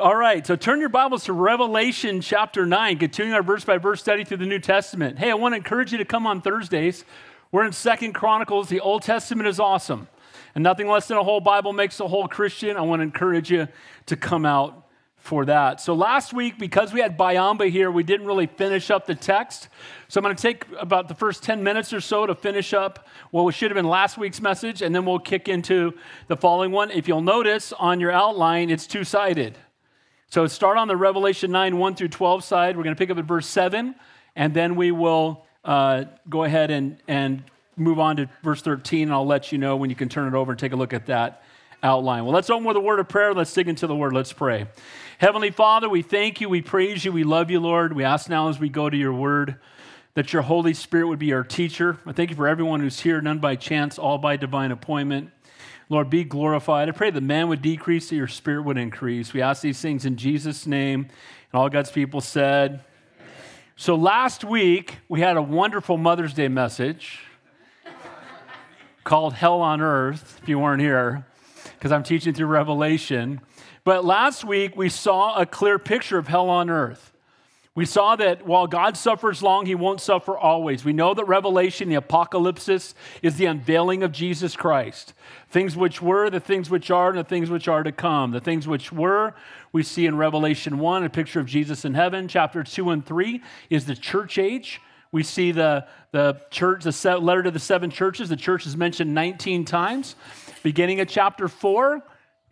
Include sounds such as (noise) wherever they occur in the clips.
All right, so turn your Bibles to Revelation chapter 9, continuing our verse by verse study through the New Testament. Hey, I want to encourage you to come on Thursdays. We're in Second Chronicles. The Old Testament is awesome. And nothing less than a whole Bible makes a whole Christian. I want to encourage you to come out for that. So last week, because we had Bayamba here, we didn't really finish up the text. So I'm going to take about the first 10 minutes or so to finish up what should have been last week's message, and then we'll kick into the following one. If you'll notice on your outline, it's two sided. So start on the Revelation 9, 1 through 12 side. We're going to pick up at verse 7, and then we will uh, go ahead and, and move on to verse 13, and I'll let you know when you can turn it over and take a look at that outline. Well, let's open with a word of prayer. Let's dig into the word. Let's pray. Heavenly Father, we thank you, we praise you, we love you, Lord. We ask now as we go to your word that your Holy Spirit would be our teacher. I thank you for everyone who's here, none by chance, all by divine appointment. Lord, be glorified. I pray that man would decrease, that your spirit would increase. We ask these things in Jesus' name. And all God's people said. So last week, we had a wonderful Mother's Day message called Hell on Earth, if you weren't here, because I'm teaching through Revelation. But last week, we saw a clear picture of hell on earth. We saw that while God suffers long, he won't suffer always. We know that Revelation, the apocalypse, is the unveiling of Jesus Christ. Things which were, the things which are, and the things which are to come. The things which were, we see in Revelation 1, a picture of Jesus in heaven. Chapter 2 and 3 is the church age. We see the, the church, the letter to the seven churches. The church is mentioned 19 times. Beginning of chapter 4,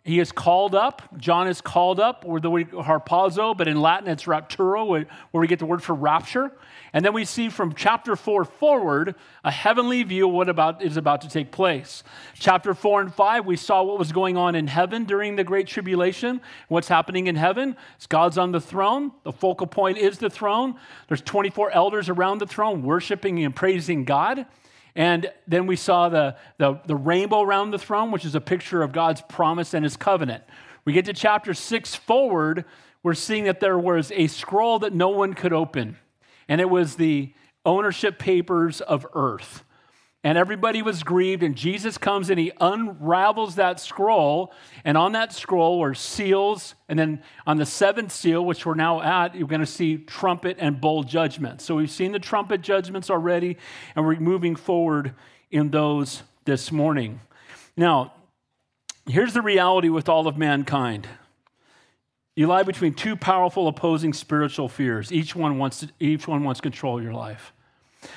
he is called up. John is called up, or the word harpazo, but in Latin it's rapturo, where we get the word for rapture. And then we see from chapter 4 forward a heavenly view of what about, is about to take place. Chapter 4 and 5, we saw what was going on in heaven during the Great Tribulation. What's happening in heaven? It's God's on the throne. The focal point is the throne. There's 24 elders around the throne worshiping and praising God. And then we saw the, the, the, rainbow around the throne, which is a picture of God's promise and his covenant. We get to chapter six forward, we're seeing that there was a scroll that no one could open, and it was the ownership papers of earth and everybody was grieved. And Jesus comes and he unravels that scroll. And on that scroll were seals. And then on the seventh seal, which we're now at, you're going to see trumpet and bowl judgments. So we've seen the trumpet judgments already, and we're moving forward in those this morning. Now, here's the reality with all of mankind. You lie between two powerful opposing spiritual fears. Each one wants to, each one wants control your life.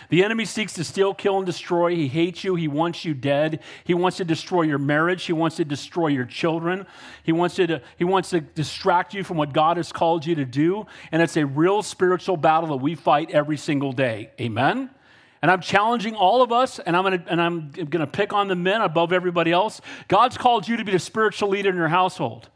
The enemy seeks to steal, kill, and destroy. He hates you. He wants you dead. He wants to destroy your marriage. He wants to destroy your children. He wants, to, he wants to distract you from what God has called you to do. And it's a real spiritual battle that we fight every single day. Amen? And I'm challenging all of us, and I'm gonna and I'm gonna pick on the men above everybody else. God's called you to be the spiritual leader in your household.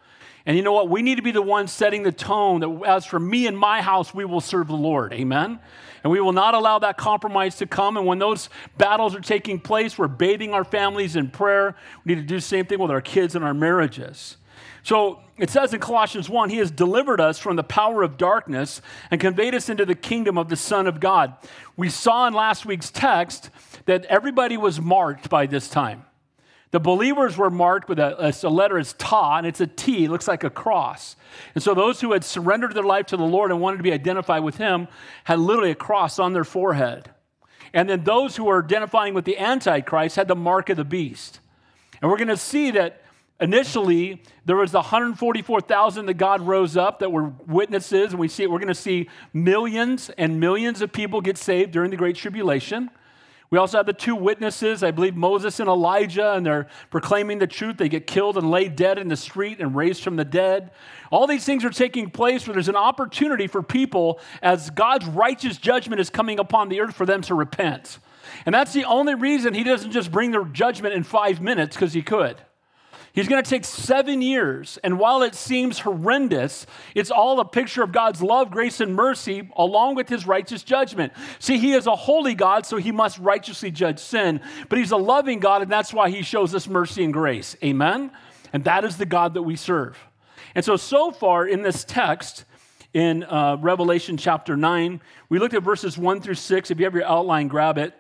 And you know what? We need to be the ones setting the tone that as for me and my house, we will serve the Lord. Amen? And we will not allow that compromise to come. And when those battles are taking place, we're bathing our families in prayer. We need to do the same thing with our kids and our marriages. So it says in Colossians 1 He has delivered us from the power of darkness and conveyed us into the kingdom of the Son of God. We saw in last week's text that everybody was marked by this time. The believers were marked with a, a, letter as Ta, and it's a T, it looks like a cross. And so those who had surrendered their life to the Lord and wanted to be identified with Him had literally a cross on their forehead. And then those who were identifying with the Antichrist had the mark of the beast. And we're going to see that initially there was the 144,000 that God rose up that were witnesses, and we see we're going to see millions and millions of people get saved during the Great Tribulation. We also have the two witnesses, I believe Moses and Elijah, and they're proclaiming the truth. They get killed and laid dead in the street and raised from the dead. All these things are taking place where there's an opportunity for people as God's righteous judgment is coming upon the earth for them to repent. And that's the only reason he doesn't just bring the judgment in five minutes because he could. He's going to take seven years. And while it seems horrendous, it's all a picture of God's love, grace, and mercy along with his righteous judgment. See, he is a holy God, so he must righteously judge sin. But he's a loving God, and that's why he shows us mercy and grace. Amen? And that is the God that we serve. And so, so far in this text, in uh, Revelation chapter 9, we looked at verses 1 through 6. If you have your outline, grab it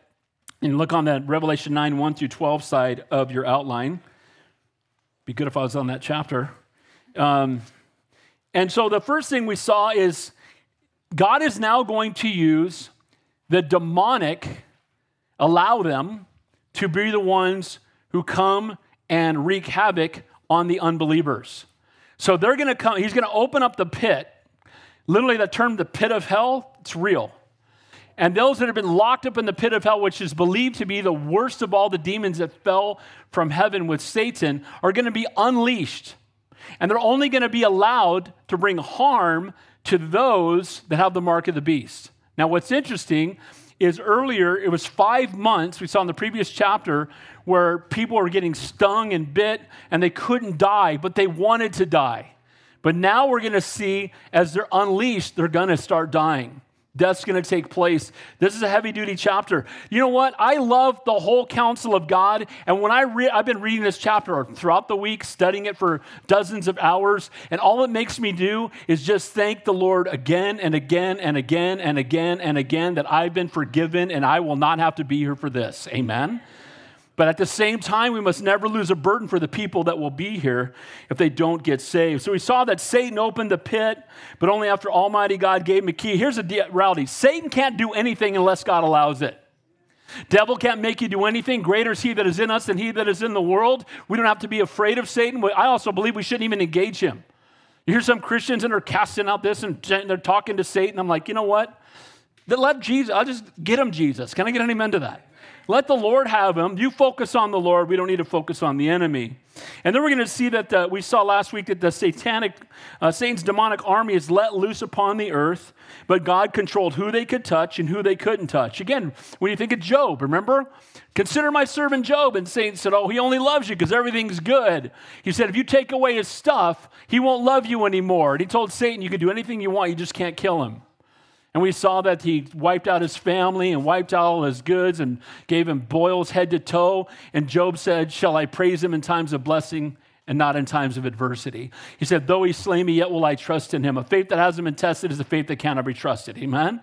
and look on that Revelation 9, 1 through 12 side of your outline. Be good if I was on that chapter. Um, And so the first thing we saw is God is now going to use the demonic, allow them to be the ones who come and wreak havoc on the unbelievers. So they're going to come, he's going to open up the pit. Literally, the term the pit of hell, it's real. And those that have been locked up in the pit of hell, which is believed to be the worst of all the demons that fell from heaven with Satan, are going to be unleashed. And they're only going to be allowed to bring harm to those that have the mark of the beast. Now, what's interesting is earlier, it was five months, we saw in the previous chapter, where people were getting stung and bit and they couldn't die, but they wanted to die. But now we're going to see as they're unleashed, they're going to start dying. Death's going to take place. This is a heavy duty chapter. You know what? I love the whole counsel of God. And when I I've been reading this chapter throughout the week, studying it for dozens of hours. And all it makes me do is just thank the Lord again and again and again and again and again that I've been forgiven and I will not have to be here for this. Amen. But at the same time, we must never lose a burden for the people that will be here if they don't get saved. So we saw that Satan opened the pit, but only after Almighty God gave him a key. Here's the reality Satan can't do anything unless God allows it. Devil can't make you do anything. Greater is he that is in us than he that is in the world. We don't have to be afraid of Satan. I also believe we shouldn't even engage him. You hear some Christians and they're casting out this and they're talking to Satan. I'm like, you know what? Let Jesus, I'll just get him Jesus. Can I get any amen to that? Let the Lord have him. You focus on the Lord. We don't need to focus on the enemy. And then we're going to see that the, we saw last week that the satanic, uh, Satan's demonic army is let loose upon the earth, but God controlled who they could touch and who they couldn't touch. Again, when you think of Job, remember? Consider my servant Job. And Satan said, Oh, he only loves you because everything's good. He said, If you take away his stuff, he won't love you anymore. And he told Satan, You can do anything you want, you just can't kill him. And we saw that he wiped out his family and wiped out all his goods and gave him boils head to toe. And Job said, Shall I praise him in times of blessing and not in times of adversity? He said, Though he slay me, yet will I trust in him. A faith that hasn't been tested is a faith that cannot be trusted. Amen?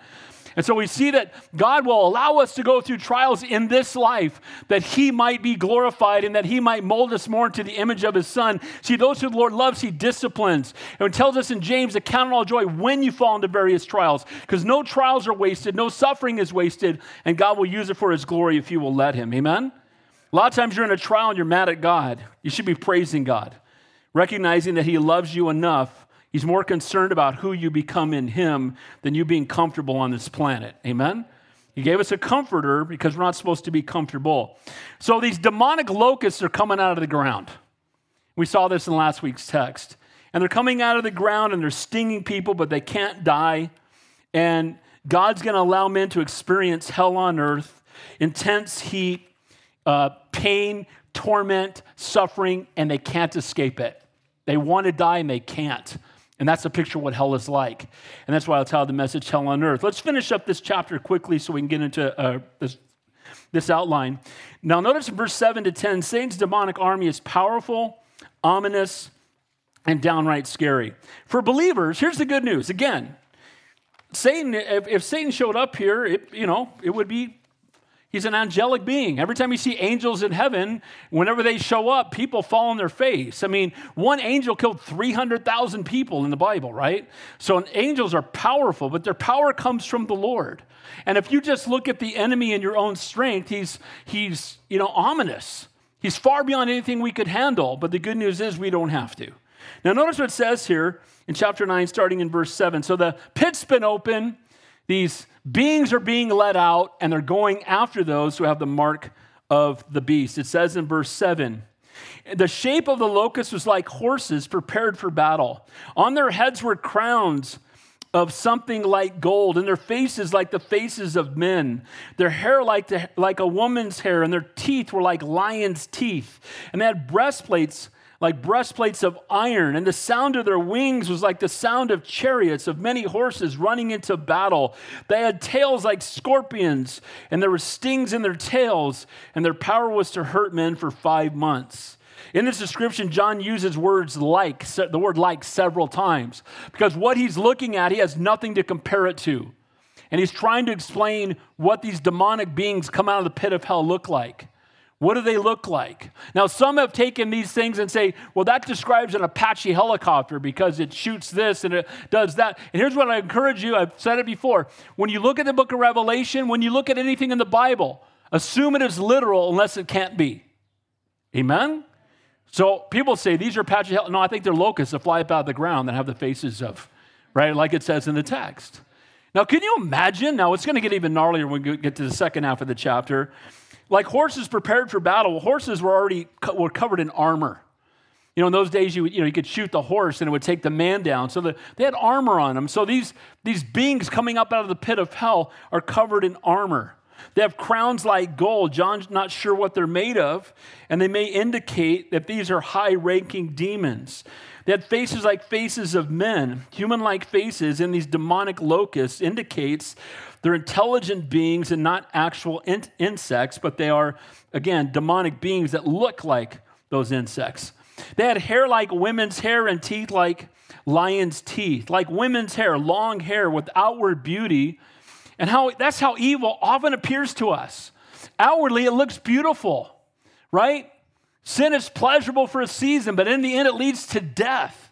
And so we see that God will allow us to go through trials in this life that He might be glorified and that He might mold us more into the image of His Son. See, those who the Lord loves, He disciplines. And it tells us in James to count all joy when you fall into various trials, because no trials are wasted, no suffering is wasted, and God will use it for His glory if you will let Him. Amen? A lot of times you're in a trial and you're mad at God. You should be praising God, recognizing that He loves you enough He's more concerned about who you become in Him than you being comfortable on this planet. Amen? He gave us a comforter because we're not supposed to be comfortable. So these demonic locusts are coming out of the ground. We saw this in last week's text. And they're coming out of the ground and they're stinging people, but they can't die. And God's going to allow men to experience hell on earth, intense heat, uh, pain, torment, suffering, and they can't escape it. They want to die and they can't. And that's a picture of what hell is like. And that's why I'll tell the message Hell on Earth. Let's finish up this chapter quickly so we can get into uh, this, this outline. Now, notice in verse 7 to 10 Satan's demonic army is powerful, ominous, and downright scary. For believers, here's the good news. Again, Satan, if, if Satan showed up here, it, you know, it would be He's an angelic being. Every time you see angels in heaven, whenever they show up, people fall on their face. I mean, one angel killed 300,000 people in the Bible, right? So angels are powerful, but their power comes from the Lord. And if you just look at the enemy in your own strength, he's, he's you know, ominous. He's far beyond anything we could handle, but the good news is we don't have to. Now, notice what it says here in chapter 9, starting in verse 7. So the pit's been open, these beings are being let out, and they're going after those who have the mark of the beast. It says in verse 7 The shape of the locust was like horses prepared for battle. On their heads were crowns of something like gold, and their faces like the faces of men, their hair like, the, like a woman's hair, and their teeth were like lion's teeth. And they had breastplates like breastplates of iron, and the sound of their wings was like the sound of chariots of many horses running into battle. They had tails like scorpions, and there were stings in their tails, and their power was to hurt men for five months. In this description, John uses words like, the word like several times, because what he's looking at, he has nothing to compare it to. And he's trying to explain what these demonic beings come out of the pit of hell look like. What do they look like? Now, some have taken these things and say, well, that describes an Apache helicopter because it shoots this and it does that. And here's what I encourage you I've said it before. When you look at the book of Revelation, when you look at anything in the Bible, assume it is literal unless it can't be. Amen? So people say these are Apache helicopters. No, I think they're locusts that fly up out of the ground that have the faces of, right, like it says in the text. Now, can you imagine? Now, it's going to get even gnarlier when we get to the second half of the chapter like horses prepared for battle, horses were already co- were covered in armor. You know, in those days, you, you, know, you could shoot the horse and it would take the man down. So the, they had armor on them. So these, these beings coming up out of the pit of hell are covered in armor. They have crowns like gold. John's not sure what they're made of, and they may indicate that these are high ranking demons. They had faces like faces of men, human like faces, and these demonic locusts indicates they're intelligent beings and not actual in- insects, but they are, again, demonic beings that look like those insects. They had hair like women's hair and teeth like lion's teeth, like women's hair, long hair with outward beauty. And how that's how evil often appears to us. Outwardly, it looks beautiful, right? Sin is pleasurable for a season, but in the end, it leads to death.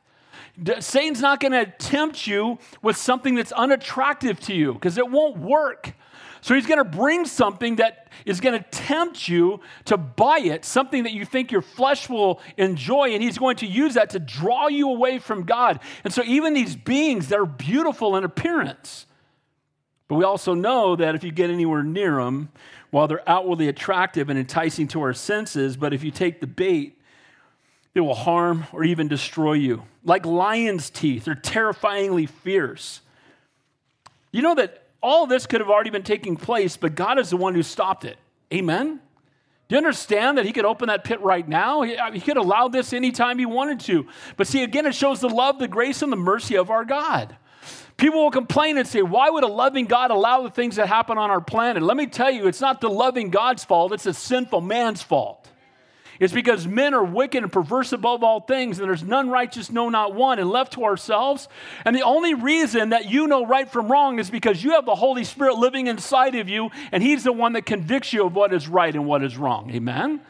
Satan's not going to tempt you with something that's unattractive to you because it won't work. So he's going to bring something that is going to tempt you to buy it, something that you think your flesh will enjoy, and he's going to use that to draw you away from God. And so even these beings, they're beautiful in appearance. But we also know that if you get anywhere near them, while they're outwardly attractive and enticing to our senses, but if you take the bait, they will harm or even destroy you. Like lion's teeth, they're terrifyingly fierce. You know that all this could have already been taking place, but God is the one who stopped it. Amen? Do you understand that He could open that pit right now? He, he could allow this anytime He wanted to. But see, again, it shows the love, the grace, and the mercy of our God. People will complain and say, Why would a loving God allow the things that happen on our planet? Let me tell you, it's not the loving God's fault, it's a sinful man's fault. It's because men are wicked and perverse above all things, and there's none righteous, no, not one, and left to ourselves. And the only reason that you know right from wrong is because you have the Holy Spirit living inside of you, and He's the one that convicts you of what is right and what is wrong. Amen?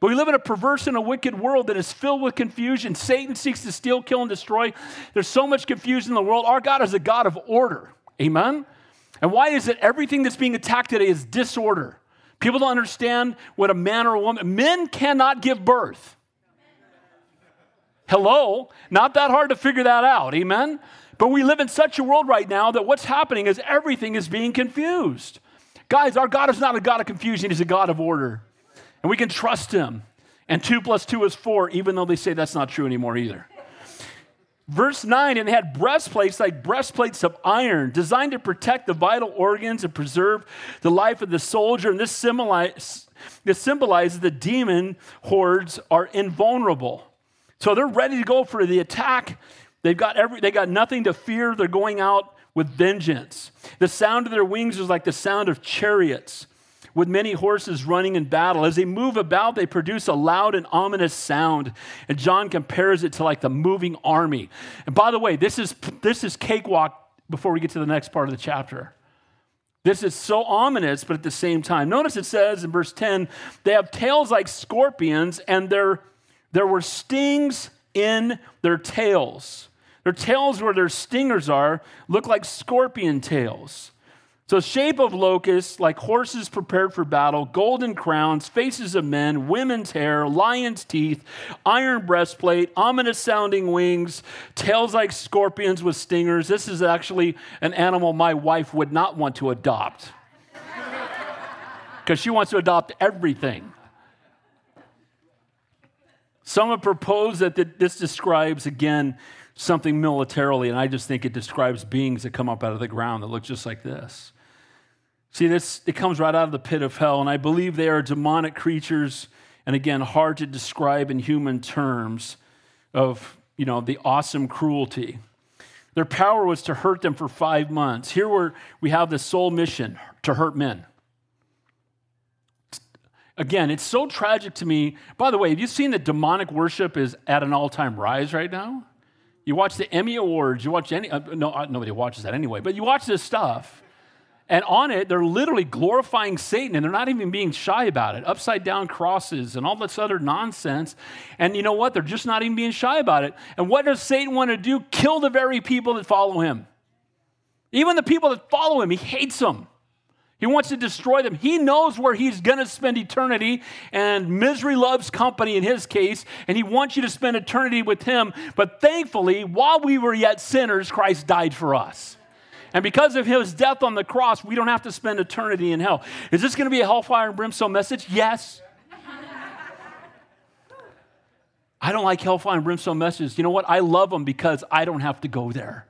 But we live in a perverse and a wicked world that is filled with confusion. Satan seeks to steal, kill, and destroy. There's so much confusion in the world. Our God is a God of order. Amen? And why is it everything that's being attacked today is disorder? People don't understand what a man or a woman, men cannot give birth. Hello? Not that hard to figure that out. Amen? But we live in such a world right now that what's happening is everything is being confused. Guys, our God is not a God of confusion, He's a God of order. And we can trust Him. And two plus two is four, even though they say that's not true anymore either. Verse 9, and they had breastplates like breastplates of iron, designed to protect the vital organs and preserve the life of the soldier. And this, this symbolizes the demon hordes are invulnerable. So they're ready to go for the attack. They've got, every, they got nothing to fear. They're going out with vengeance. The sound of their wings is like the sound of chariots with many horses running in battle. As they move about, they produce a loud and ominous sound. And John compares it to like the moving army. And by the way, this is, this is cakewalk before we get to the next part of the chapter. This is so ominous, but at the same time. Notice it says in verse 10 they have tails like scorpions, and there, there were stings in their tails. Their tails, where their stingers are, look like scorpion tails. So, shape of locusts, like horses prepared for battle, golden crowns, faces of men, women's hair, lion's teeth, iron breastplate, ominous sounding wings, tails like scorpions with stingers. This is actually an animal my wife would not want to adopt because she wants to adopt everything. Some have proposed that this describes, again, something militarily, and I just think it describes beings that come up out of the ground that look just like this. See, this it comes right out of the pit of hell, and I believe they are demonic creatures, and again, hard to describe in human terms of you know the awesome cruelty. Their power was to hurt them for five months. Here where we have the sole mission to hurt men. Again, it's so tragic to me. By the way, have you seen that demonic worship is at an all-time rise right now? You watch the Emmy Awards, you watch any, uh, no, uh, nobody watches that anyway, but you watch this stuff And on it, they're literally glorifying Satan and they're not even being shy about it. Upside down crosses and all this other nonsense. And you know what? They're just not even being shy about it. And what does Satan want to do? Kill the very people that follow him. Even the people that follow him, he hates them. He wants to destroy them. He knows where he's going to spend eternity, and misery loves company in his case, and he wants you to spend eternity with him. But thankfully, while we were yet sinners, Christ died for us. And because of his death on the cross, we don't have to spend eternity in hell. Is this going to be a hellfire and brimstone message? Yes. I don't like hellfire and brimstone messages. You know what? I love them because I don't have to go there.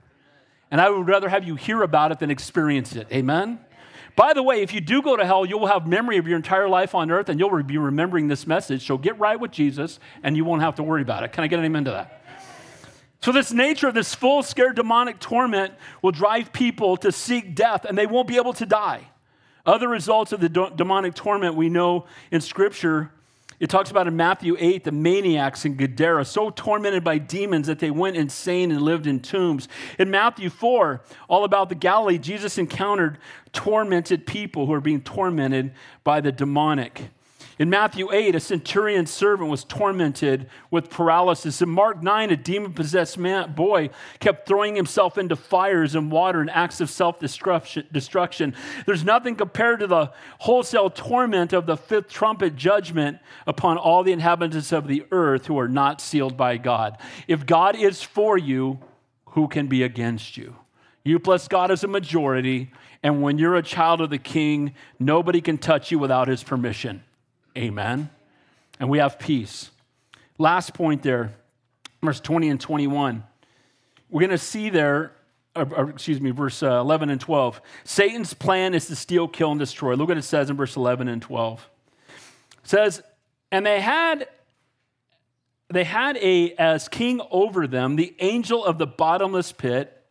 And I would rather have you hear about it than experience it. Amen? By the way, if you do go to hell, you'll have memory of your entire life on earth and you'll be remembering this message. So get right with Jesus and you won't have to worry about it. Can I get an amen to that? So, this nature of this full, scared demonic torment will drive people to seek death and they won't be able to die. Other results of the demonic torment we know in Scripture, it talks about in Matthew 8 the maniacs in Gadara, so tormented by demons that they went insane and lived in tombs. In Matthew 4, all about the Galilee, Jesus encountered tormented people who are being tormented by the demonic. In Matthew 8, a centurion's servant was tormented with paralysis. In Mark 9, a demon possessed boy kept throwing himself into fires and water in acts of self destruction. There's nothing compared to the wholesale torment of the fifth trumpet judgment upon all the inhabitants of the earth who are not sealed by God. If God is for you, who can be against you? You plus God is a majority, and when you're a child of the king, nobody can touch you without his permission. Amen. And we have peace. Last point there, verse 20 and 21. We're going to see there, or, or, excuse me, verse uh, 11 and 12. Satan's plan is to steal, kill, and destroy. Look what it says in verse 11 and 12. It says, And they had they had a as king over them the angel of the bottomless pit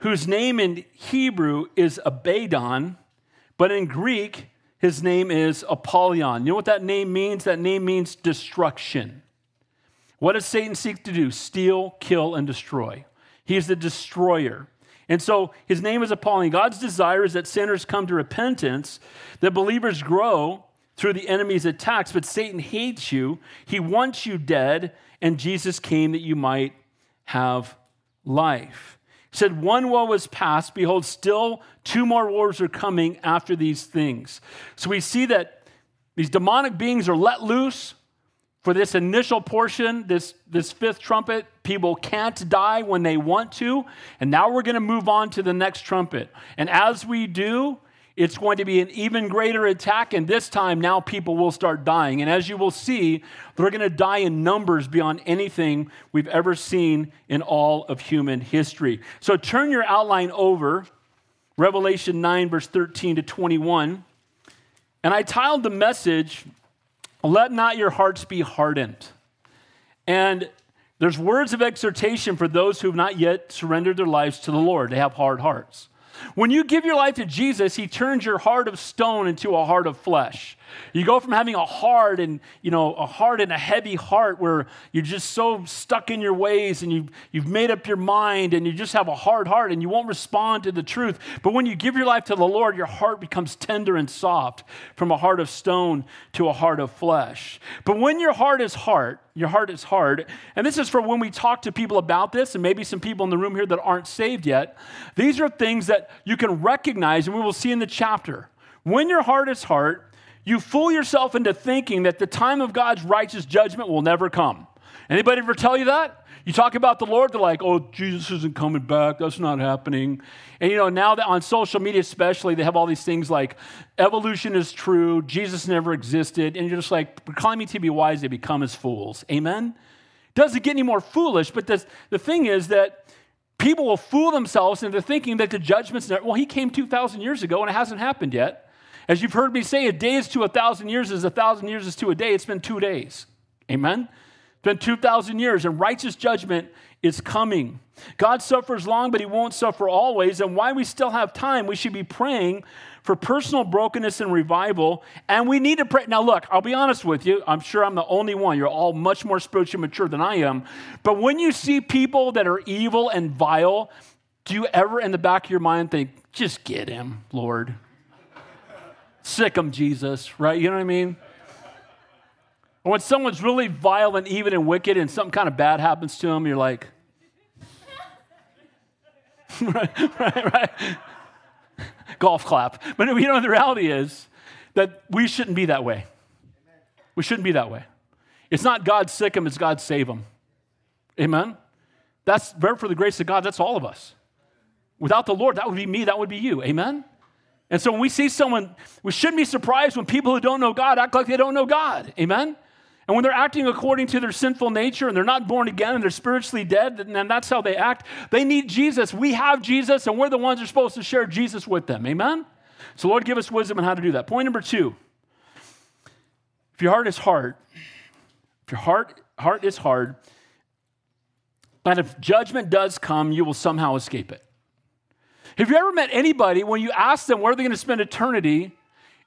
whose name in hebrew is abaddon but in greek his name is Apollyon. You know what that name means? That name means destruction. What does Satan seek to do? Steal, kill, and destroy. He is the destroyer. And so his name is Apollyon. God's desire is that sinners come to repentance, that believers grow through the enemy's attacks, but Satan hates you. He wants you dead, and Jesus came that you might have life said, One woe was past. Behold, still two more wars are coming after these things. So we see that these demonic beings are let loose for this initial portion, this, this fifth trumpet. People can't die when they want to. And now we're going to move on to the next trumpet. And as we do, it's going to be an even greater attack, and this time now people will start dying. And as you will see, they're going to die in numbers beyond anything we've ever seen in all of human history. So turn your outline over, Revelation 9, verse 13 to 21. And I tiled the message, Let not your hearts be hardened. And there's words of exhortation for those who have not yet surrendered their lives to the Lord. They have hard hearts. When you give your life to Jesus, he turns your heart of stone into a heart of flesh. You go from having a hard and, you know, a hard and a heavy heart where you're just so stuck in your ways and you've, you've made up your mind and you just have a hard heart and you won't respond to the truth. But when you give your life to the Lord, your heart becomes tender and soft from a heart of stone to a heart of flesh. But when your heart is hard, your heart is hard, and this is for when we talk to people about this, and maybe some people in the room here that aren't saved yet, these are things that you can recognize, and we will see in the chapter. When your heart is hard, you fool yourself into thinking that the time of God's righteous judgment will never come. Anybody ever tell you that? You talk about the Lord, they're like, oh, Jesus isn't coming back. That's not happening. And you know, now that on social media, especially, they have all these things like evolution is true, Jesus never existed. And you're just like, proclaiming to be wise, they become as fools. Amen? Doesn't get any more foolish, but this, the thing is that people will fool themselves into thinking that the judgment's never, well, he came 2,000 years ago and it hasn't happened yet. As you've heard me say, a day is to a thousand years as a thousand years is to a day. It's been two days. Amen? It's been 2,000 years, and righteous judgment is coming. God suffers long, but he won't suffer always. And why we still have time, we should be praying for personal brokenness and revival. And we need to pray. Now, look, I'll be honest with you. I'm sure I'm the only one. You're all much more spiritually mature than I am. But when you see people that are evil and vile, do you ever in the back of your mind think, just get him, Lord? Sic him, Jesus, right? You know what I mean? Or when someone's really violent, even and wicked, and something kind of bad happens to them, you're like, (laughs) right, right, right. Golf clap. But you know, the reality is that we shouldn't be that way. We shouldn't be that way. It's not God sic him, it's God save him. Amen? That's for the grace of God, that's all of us. Without the Lord, that would be me, that would be you. Amen? And so when we see someone, we shouldn't be surprised when people who don't know God act like they don't know God. Amen? And when they're acting according to their sinful nature and they're not born again and they're spiritually dead, and that's how they act, they need Jesus. We have Jesus, and we're the ones who are supposed to share Jesus with them. Amen? So, Lord, give us wisdom on how to do that. Point number two if your heart is hard, if your heart, heart is hard, and if judgment does come, you will somehow escape it. Have you ever met anybody when you ask them where they're going to spend eternity,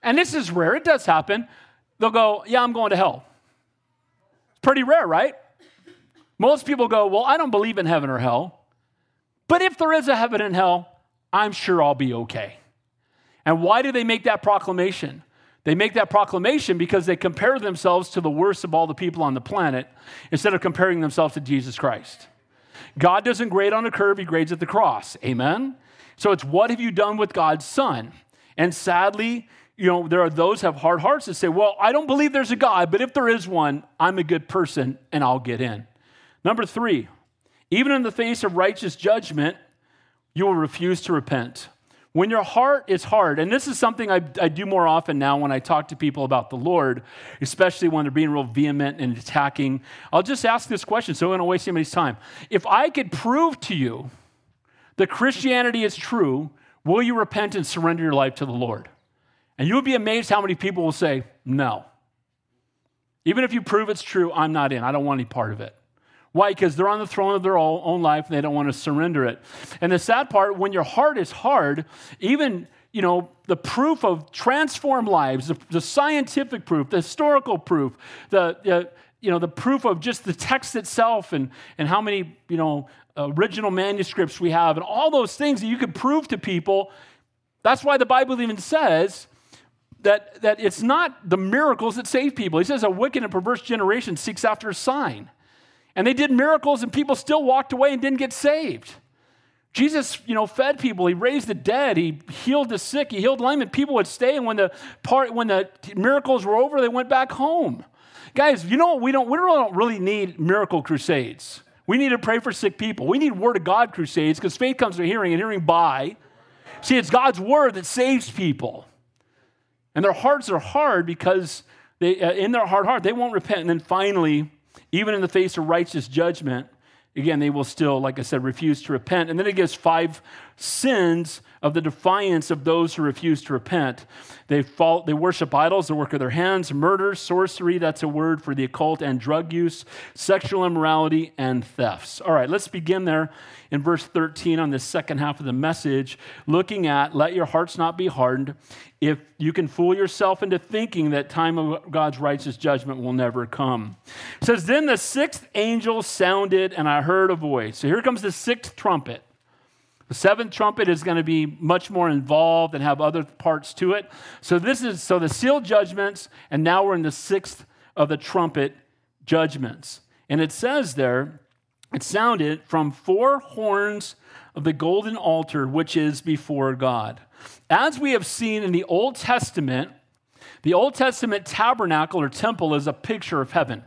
and this is rare, it does happen, they'll go, Yeah, I'm going to hell. It's pretty rare, right? Most people go, Well, I don't believe in heaven or hell, but if there is a heaven and hell, I'm sure I'll be okay. And why do they make that proclamation? They make that proclamation because they compare themselves to the worst of all the people on the planet instead of comparing themselves to Jesus Christ. God doesn't grade on a curve, He grades at the cross. Amen? So it's what have you done with God's Son? And sadly, you know, there are those have hard hearts that say, well, I don't believe there's a God, but if there is one, I'm a good person and I'll get in. Number three, even in the face of righteous judgment, you will refuse to repent. When your heart is hard, and this is something I, I, do more often now when I talk to people about the Lord, especially when they're being real vehement and attacking, I'll just ask this question so I don't waste anybody's time. If I could prove to you that Christianity is true, will you repent and surrender your life to the Lord? And you would be amazed how many people will say, no. Even if you prove it's true, I'm not in. I don't want any part of it. Why? Because they're on the throne of their own life and they don't want to surrender it. And the sad part, when your heart is hard, even you know the proof of transformed lives, the, the scientific proof, the historical proof, the, the you know the proof of just the text itself and and how many you know original manuscripts we have and all those things that you could prove to people. That's why the Bible even says that, that it's not the miracles that save people. He says a wicked and perverse generation seeks after a sign. And they did miracles and people still walked away and didn't get saved. Jesus, you know, fed people. He raised the dead. He healed the sick. He healed lame, and people would stay. And when the part, when the miracles were over, they went back home. Guys, you know what? We don't. We don't really need miracle crusades. We need to pray for sick people. We need Word of God crusades because faith comes to hearing and hearing by. See, it's God's Word that saves people, and their hearts are hard because they, uh, in their hard heart, they won't repent. And then finally, even in the face of righteous judgment, again, they will still, like I said, refuse to repent. And then it gives five sins of the defiance of those who refuse to repent. They, fall, they worship idols, the work of their hands, murder, sorcery, that's a word for the occult, and drug use, sexual immorality, and thefts. All right, let's begin there in verse 13 on this second half of the message, looking at let your hearts not be hardened. If you can fool yourself into thinking that time of God's righteous judgment will never come. It says, Then the sixth angel sounded, and I heard a voice. So here comes the sixth trumpet. The seventh trumpet is going to be much more involved and have other parts to it. So this is so the sealed judgments, and now we're in the sixth of the trumpet judgments. And it says there, it sounded from four horns of the golden altar which is before God. As we have seen in the Old Testament, the Old Testament tabernacle or temple is a picture of heaven.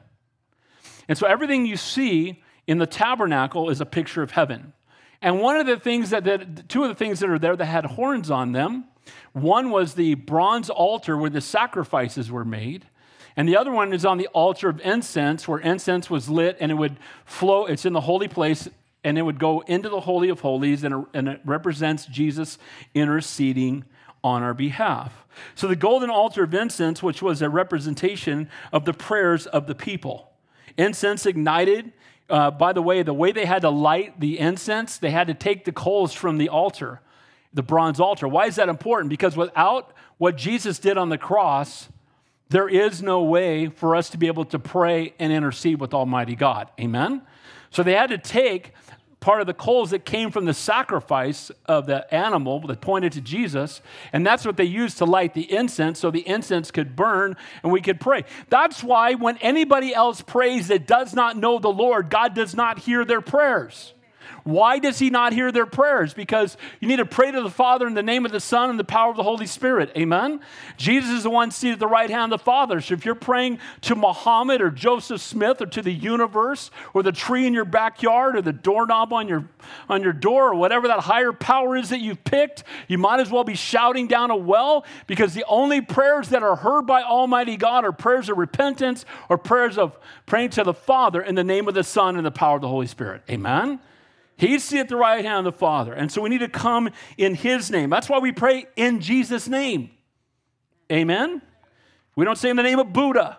And so everything you see in the tabernacle is a picture of heaven. And one of the things that, that two of the things that are there that had horns on them, one was the bronze altar where the sacrifices were made. And the other one is on the altar of incense, where incense was lit and it would flow. It's in the holy place and it would go into the Holy of Holies, and it, and it represents Jesus interceding on our behalf. So the golden altar of incense, which was a representation of the prayers of the people, incense ignited. Uh, by the way, the way they had to light the incense, they had to take the coals from the altar, the bronze altar. Why is that important? Because without what Jesus did on the cross, there is no way for us to be able to pray and intercede with Almighty God. Amen? So they had to take part of the coals that came from the sacrifice of the animal that pointed to Jesus. And that's what they used to light the incense so the incense could burn and we could pray. That's why when anybody else prays that does not know the Lord, God does not hear their prayers. Why does he not hear their prayers? Because you need to pray to the Father in the name of the Son and the power of the Holy Spirit. Amen? Jesus is the one seated at the right hand of the Father. So if you're praying to Muhammad or Joseph Smith or to the universe or the tree in your backyard or the doorknob on your, on your door or whatever that higher power is that you've picked, you might as well be shouting down a well because the only prayers that are heard by Almighty God are prayers of repentance or prayers of praying to the Father in the name of the Son and the power of the Holy Spirit. Amen? He's seated at the right hand of the Father. And so we need to come in His name. That's why we pray in Jesus' name. Amen? We don't say in the name of Buddha.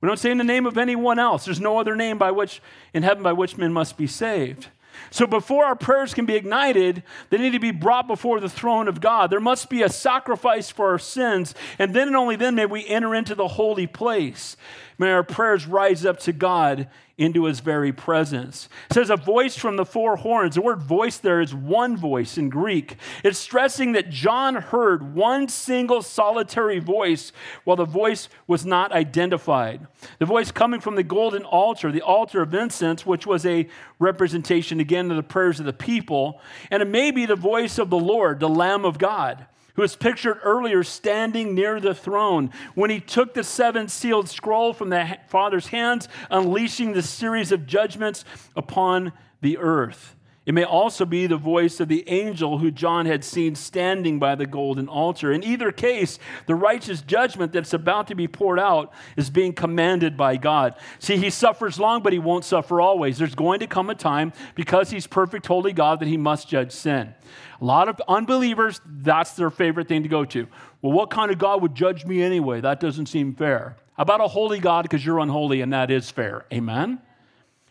We don't say in the name of anyone else. There's no other name by which in heaven by which men must be saved. So before our prayers can be ignited, they need to be brought before the throne of God. There must be a sacrifice for our sins, and then and only then may we enter into the holy place. May our prayers rise up to God into his very presence. It says a voice from the four horns. The word voice there is one voice in Greek. It's stressing that John heard one single solitary voice while the voice was not identified. The voice coming from the golden altar, the altar of incense, which was a representation again of the prayers of the people. And it may be the voice of the Lord, the Lamb of God who was pictured earlier standing near the throne when he took the seven sealed scroll from the Father's hands, unleashing the series of judgments upon the earth. It may also be the voice of the angel who John had seen standing by the golden altar. In either case, the righteous judgment that's about to be poured out is being commanded by God. See, he suffers long, but he won't suffer always. There's going to come a time, because he's perfect, holy God, that he must judge sin. A lot of unbelievers, that's their favorite thing to go to. Well, what kind of God would judge me anyway? That doesn't seem fair. How about a holy God because you're unholy and that is fair? Amen?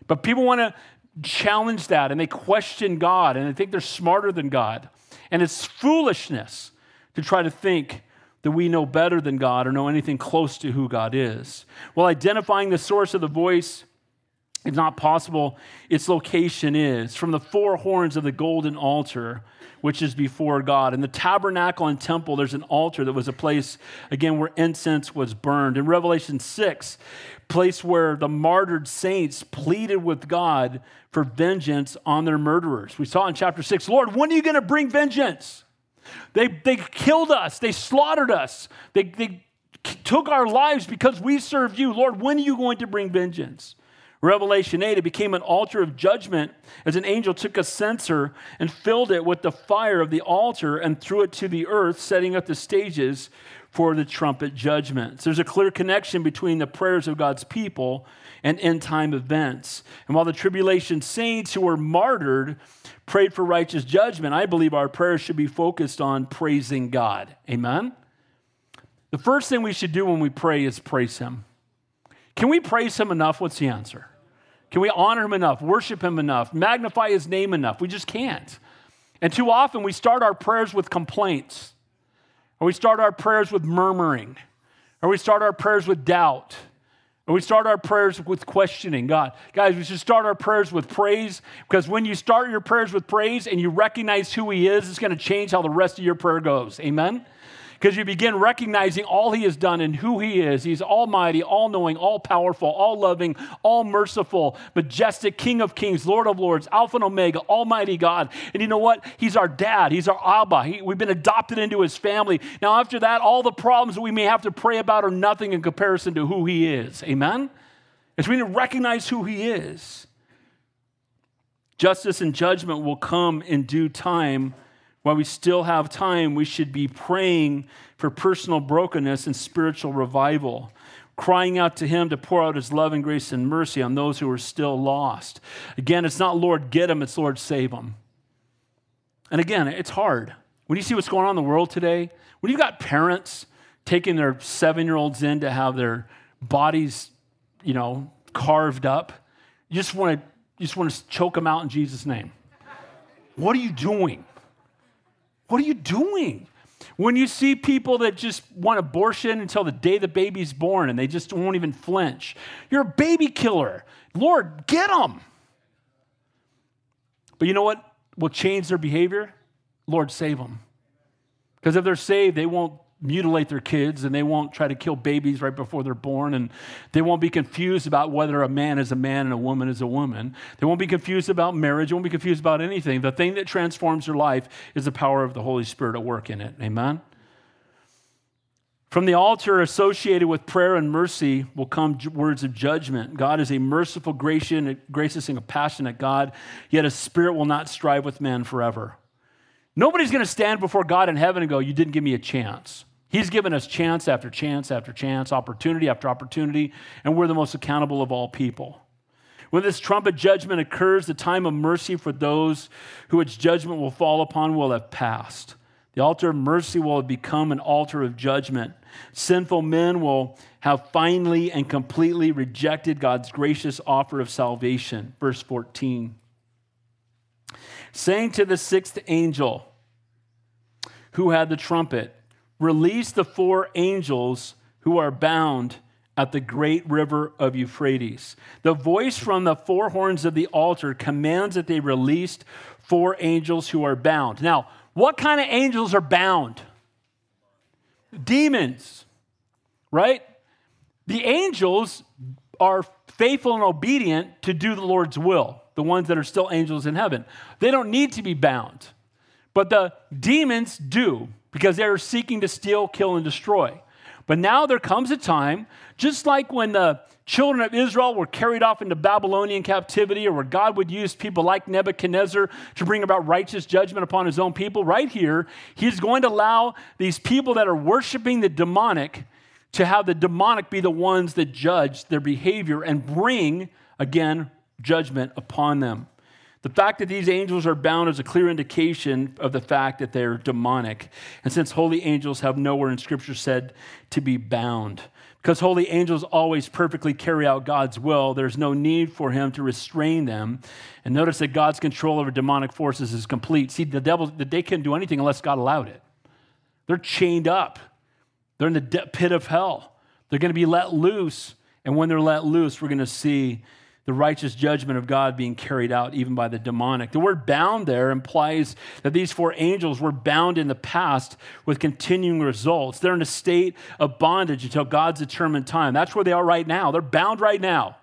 But people want to challenge that and they question God and they think they're smarter than God. And it's foolishness to try to think that we know better than God or know anything close to who God is. Well, identifying the source of the voice is not possible. Its location is from the four horns of the golden altar which is before God. In the tabernacle and temple, there's an altar that was a place, again, where incense was burned. In Revelation 6, place where the martyred saints pleaded with God for vengeance on their murderers. We saw in chapter 6, Lord, when are you going to bring vengeance? They, they killed us, they slaughtered us, they, they took our lives because we served you. Lord, when are you going to bring vengeance? Revelation 8, it became an altar of judgment as an angel took a censer and filled it with the fire of the altar and threw it to the earth, setting up the stages for the trumpet judgments. There's a clear connection between the prayers of God's people and end time events. And while the tribulation saints who were martyred prayed for righteous judgment, I believe our prayers should be focused on praising God. Amen? The first thing we should do when we pray is praise Him. Can we praise him enough? What's the answer? Can we honor him enough, worship him enough, magnify his name enough? We just can't. And too often we start our prayers with complaints, or we start our prayers with murmuring, or we start our prayers with doubt, or we start our prayers with questioning God. Guys, we should start our prayers with praise because when you start your prayers with praise and you recognize who He is, it's going to change how the rest of your prayer goes. Amen? Because you begin recognizing all he has done and who he is. He's almighty, all knowing, all powerful, all loving, all merciful, majestic, King of kings, Lord of lords, Alpha and Omega, Almighty God. And you know what? He's our dad, he's our Abba. He, we've been adopted into his family. Now, after that, all the problems that we may have to pray about are nothing in comparison to who he is. Amen? As we need to recognize who he is. Justice and judgment will come in due time while we still have time, we should be praying for personal brokenness and spiritual revival, crying out to Him to pour out His love and grace and mercy on those who are still lost. Again, it's not Lord, get them, it's Lord, save them. And again, it's hard. When you see what's going on in the world today, when you've got parents taking their seven year olds in to have their bodies, you know, carved up, you just want to you just want to choke them out in Jesus' name. What are you doing? What are you doing? When you see people that just want abortion until the day the baby's born and they just won't even flinch, you're a baby killer. Lord, get them. But you know what will change their behavior? Lord, save them. Because if they're saved, they won't mutilate their kids and they won't try to kill babies right before they're born and they won't be confused about whether a man is a man and a woman is a woman. They won't be confused about marriage, they won't be confused about anything. The thing that transforms their life is the power of the Holy Spirit at work in it. Amen. From the altar associated with prayer and mercy will come words of judgment. God is a merciful, gracious, and compassionate God, yet his spirit will not strive with man forever. Nobody's going to stand before God in heaven and go, You didn't give me a chance. He's given us chance after chance after chance, opportunity after opportunity, and we're the most accountable of all people. When this trumpet judgment occurs, the time of mercy for those who its judgment will fall upon will have passed. The altar of mercy will have become an altar of judgment. Sinful men will have finally and completely rejected God's gracious offer of salvation. Verse 14. Saying to the sixth angel who had the trumpet, Release the four angels who are bound at the great river of Euphrates. The voice from the four horns of the altar commands that they released four angels who are bound. Now, what kind of angels are bound? Demons, right? The angels are faithful and obedient to do the Lord's will, the ones that are still angels in heaven. They don't need to be bound, but the demons do because they are seeking to steal, kill, and destroy. But now there comes a time, just like when the children of Israel were carried off into Babylonian captivity, or where God would use people like Nebuchadnezzar to bring about righteous judgment upon his own people, right here, he's going to allow these people that are worshiping the demonic to have the demonic be the ones that judge their behavior and bring, again, judgment upon them. The fact that these angels are bound is a clear indication of the fact that they're demonic. And since holy angels have nowhere in Scripture said to be bound, because holy angels always perfectly carry out God's will, there's no need for him to restrain them. And notice that God's control over demonic forces is complete. See, the devil, they couldn't do anything unless God allowed it. They're chained up, they're in the pit of hell. They're going to be let loose. And when they're let loose, we're going to see the righteous judgment of God being carried out even by the demonic. The word bound there implies that these four angels were bound in the past with continuing results. They're in a state of bondage until God's determined time. That's where they are right now. They're bound right now.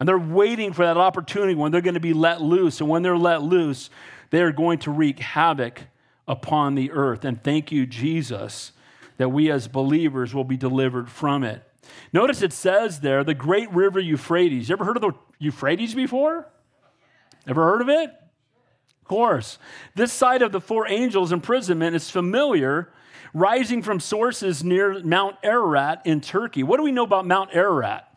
And they're waiting for that opportunity when they're going to be let loose. And when they're let loose, they are going to wreak havoc upon the earth. And thank you, Jesus, that we as believers will be delivered from it. Notice it says there, the great river Euphrates. You ever heard of the Euphrates before? Ever heard of it? Of course. This site of the four angels' imprisonment is familiar, rising from sources near Mount Ararat in Turkey. What do we know about Mount Ararat?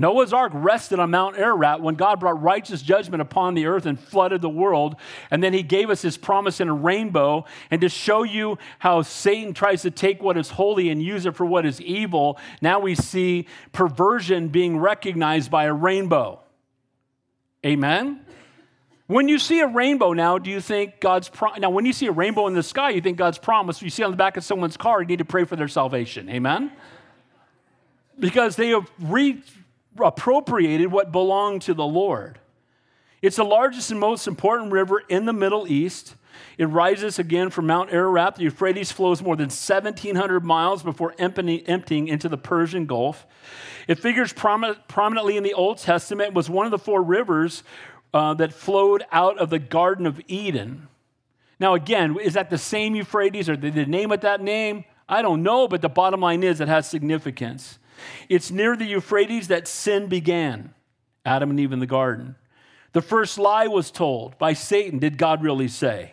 Noah's ark rested on Mount Ararat when God brought righteous judgment upon the earth and flooded the world. And then he gave us his promise in a rainbow. And to show you how Satan tries to take what is holy and use it for what is evil, now we see perversion being recognized by a rainbow. Amen? When you see a rainbow now, do you think God's pro- now when you see a rainbow in the sky, you think God's promise. You see on the back of someone's car, you need to pray for their salvation. Amen? Because they have re- appropriated what belonged to the Lord. It's the largest and most important river in the Middle East. It rises again from Mount Ararat. The Euphrates flows more than 1,700 miles before emptying into the Persian Gulf. It figures prominently in the Old Testament. Was one of the four rivers uh, that flowed out of the Garden of Eden. Now, again, is that the same Euphrates or did they name it that name? I don't know, but the bottom line is it has significance. It's near the Euphrates that sin began, Adam and Eve in the garden. The first lie was told by Satan, did God really say?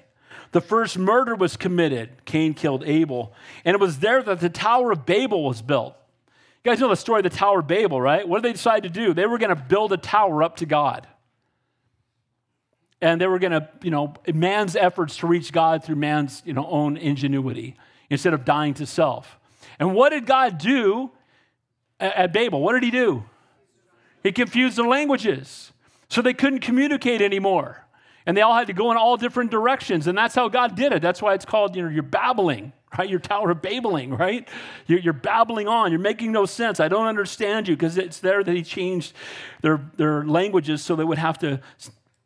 The first murder was committed. Cain killed Abel. And it was there that the Tower of Babel was built. You guys know the story of the Tower of Babel, right? What did they decide to do? They were going to build a tower up to God. And they were going to, you know, man's efforts to reach God through man's, you know, own ingenuity instead of dying to self. And what did God do at Babel. What did he do? He confused the languages. So they couldn't communicate anymore. And they all had to go in all different directions. And that's how God did it. That's why it's called, you know, you're babbling, right? Your Tower of Babeling, right? You're, you're babbling on. You're making no sense. I don't understand you because it's there that he changed their, their languages so they would have to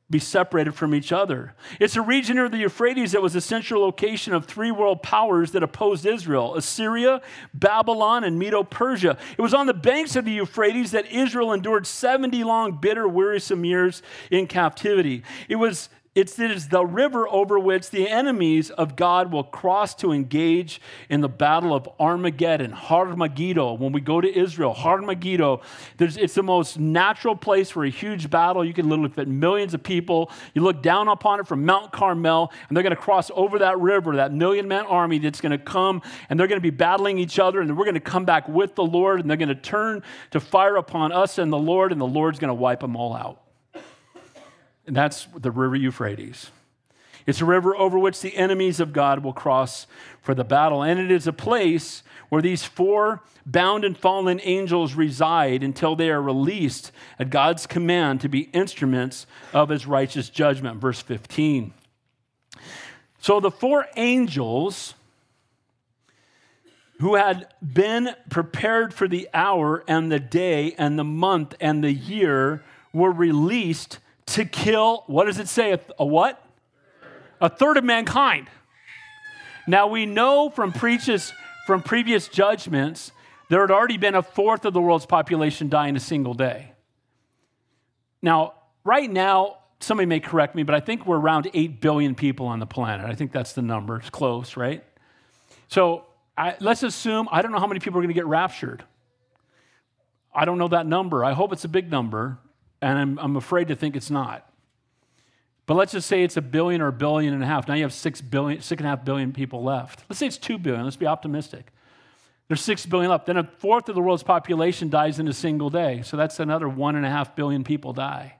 be separated from each other. It's a region near the Euphrates that was a central location of three world powers that opposed Israel Assyria, Babylon, and Medo Persia. It was on the banks of the Euphrates that Israel endured 70 long, bitter, wearisome years in captivity. It was it is the river over which the enemies of God will cross to engage in the battle of Armageddon, Har Megiddo. When we go to Israel, Har Megiddo, it's the most natural place for a huge battle. You can literally fit millions of people. You look down upon it from Mount Carmel, and they're going to cross over that river, that million man army that's going to come, and they're going to be battling each other, and we're going to come back with the Lord, and they're going to turn to fire upon us and the Lord, and the Lord's going to wipe them all out. And that's the river Euphrates. It's a river over which the enemies of God will cross for the battle. And it is a place where these four bound and fallen angels reside until they are released at God's command to be instruments of his righteous judgment. Verse 15. So the four angels who had been prepared for the hour and the day and the month and the year were released to kill, what does it say? A, a what? A third of mankind. Now we know from preaches from previous judgments there had already been a fourth of the world's population die in a single day. Now, right now, somebody may correct me, but I think we're around 8 billion people on the planet. I think that's the number. It's close, right? So I, let's assume, I don't know how many people are going to get raptured. I don't know that number. I hope it's a big number and I'm, I'm afraid to think it's not. But let's just say it's a billion or a billion and a half. Now you have six billion, six and a half billion people left. Let's say it's two billion. Let's be optimistic. There's six billion left. Then a fourth of the world's population dies in a single day. So that's another one and a half billion people die.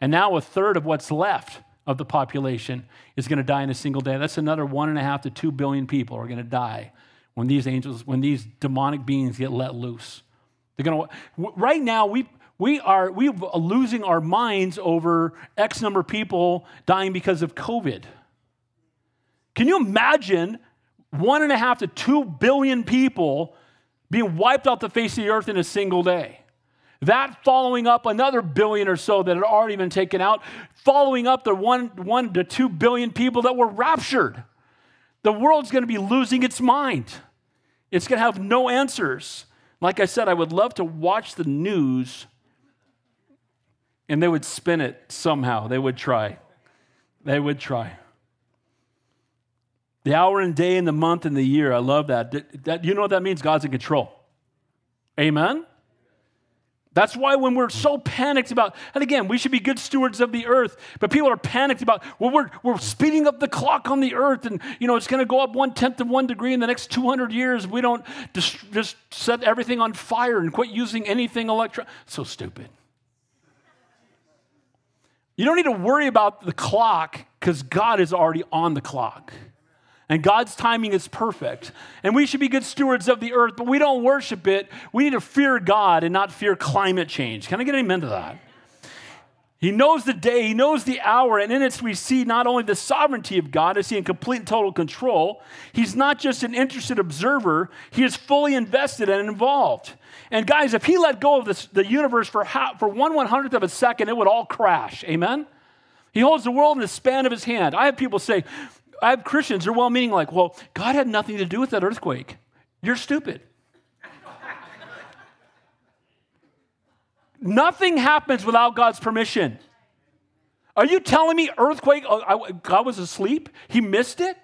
And now a third of what's left of the population is going to die in a single day. That's another one and a half to two billion people are going to die when these angels, when these demonic beings get let loose. They're going to. Right now, we we are we losing our minds over X number of people dying because of COVID. Can you imagine one and a half to two billion people being wiped off the face of the earth in a single day? That following up another billion or so that had already been taken out, following up the one, one to two billion people that were raptured. The world's going to be losing its mind. It's going to have no answers. Like I said, I would love to watch the news and they would spin it somehow. They would try. They would try. The hour and day and the month and the year, I love that. that. You know what that means? God's in control. Amen? That's why when we're so panicked about, and again, we should be good stewards of the earth, but people are panicked about, well, we're, we're speeding up the clock on the earth and, you know, it's going to go up one tenth of one degree in the next 200 years. We don't just, just set everything on fire and quit using anything electron. So stupid. You don't need to worry about the clock because God is already on the clock. And God's timing is perfect. And we should be good stewards of the earth, but we don't worship it. We need to fear God and not fear climate change. Can I get an amen to that? He knows the day, he knows the hour, and in it we see not only the sovereignty of God, is he in complete and total control. He's not just an interested observer, he is fully invested and involved. And guys, if he let go of this, the universe for, half, for one one hundredth of a second, it would all crash. Amen? He holds the world in the span of his hand. I have people say, I have Christians, they're well meaning, like, well, God had nothing to do with that earthquake. You're stupid. Nothing happens without God's permission. Are you telling me earthquake, oh, God was asleep? He missed it?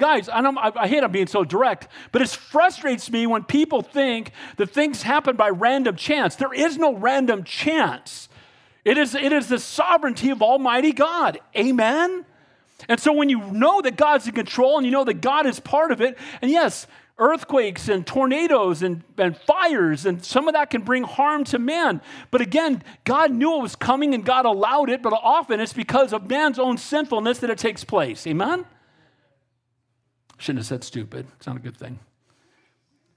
Guys, I, I, I hate I'm being so direct, but it frustrates me when people think that things happen by random chance. There is no random chance. It is, it is the sovereignty of Almighty God. Amen? And so when you know that God's in control and you know that God is part of it, and yes, earthquakes and tornadoes and, and fires, and some of that can bring harm to man. But again, God knew it was coming and God allowed it, but often it's because of man's own sinfulness that it takes place. Amen? Shouldn't have said stupid. It's not a good thing.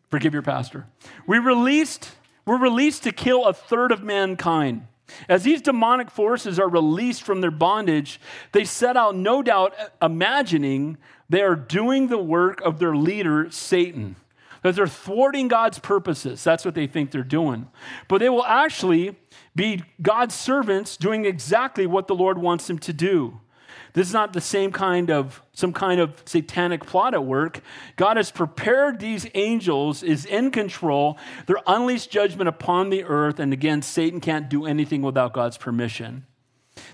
Forgive your pastor. We released, we're released to kill a third of mankind. As these demonic forces are released from their bondage, they set out, no doubt, imagining they are doing the work of their leader, Satan. that they're thwarting God's purposes. That's what they think they're doing. But they will actually be God's servants doing exactly what the Lord wants them to do. This is not the same kind of some kind of satanic plot at work. God has prepared these angels, is in control. They're unleashed judgment upon the earth, and again, Satan can't do anything without God's permission.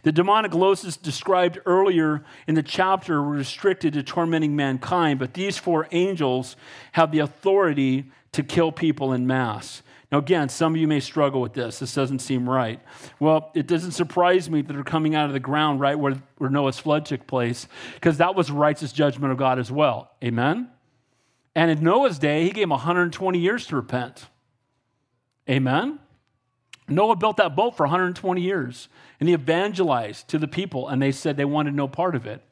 The demonic locusts described earlier in the chapter were restricted to tormenting mankind, but these four angels have the authority to kill people in mass. Now, again, some of you may struggle with this. This doesn't seem right. Well, it doesn't surprise me that they're coming out of the ground right where, where Noah's flood took place, because that was righteous judgment of God as well. Amen? And in Noah's day, he gave them 120 years to repent. Amen? Noah built that boat for 120 years, and he evangelized to the people, and they said they wanted no part of it.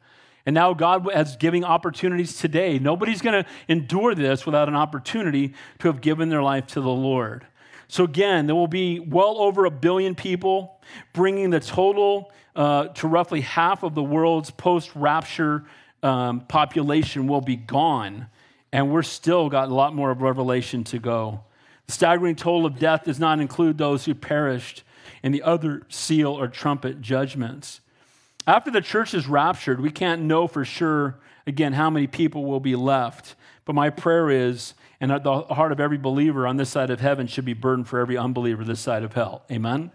And now God is giving opportunities today. Nobody's going to endure this without an opportunity to have given their life to the Lord. So, again, there will be well over a billion people, bringing the total uh, to roughly half of the world's post rapture um, population will be gone. And we're still got a lot more of revelation to go. The staggering toll of death does not include those who perished in the other seal or trumpet judgments. After the church is raptured, we can't know for sure, again, how many people will be left. But my prayer is and at the heart of every believer on this side of heaven should be burdened for every unbeliever this side of hell. Amen?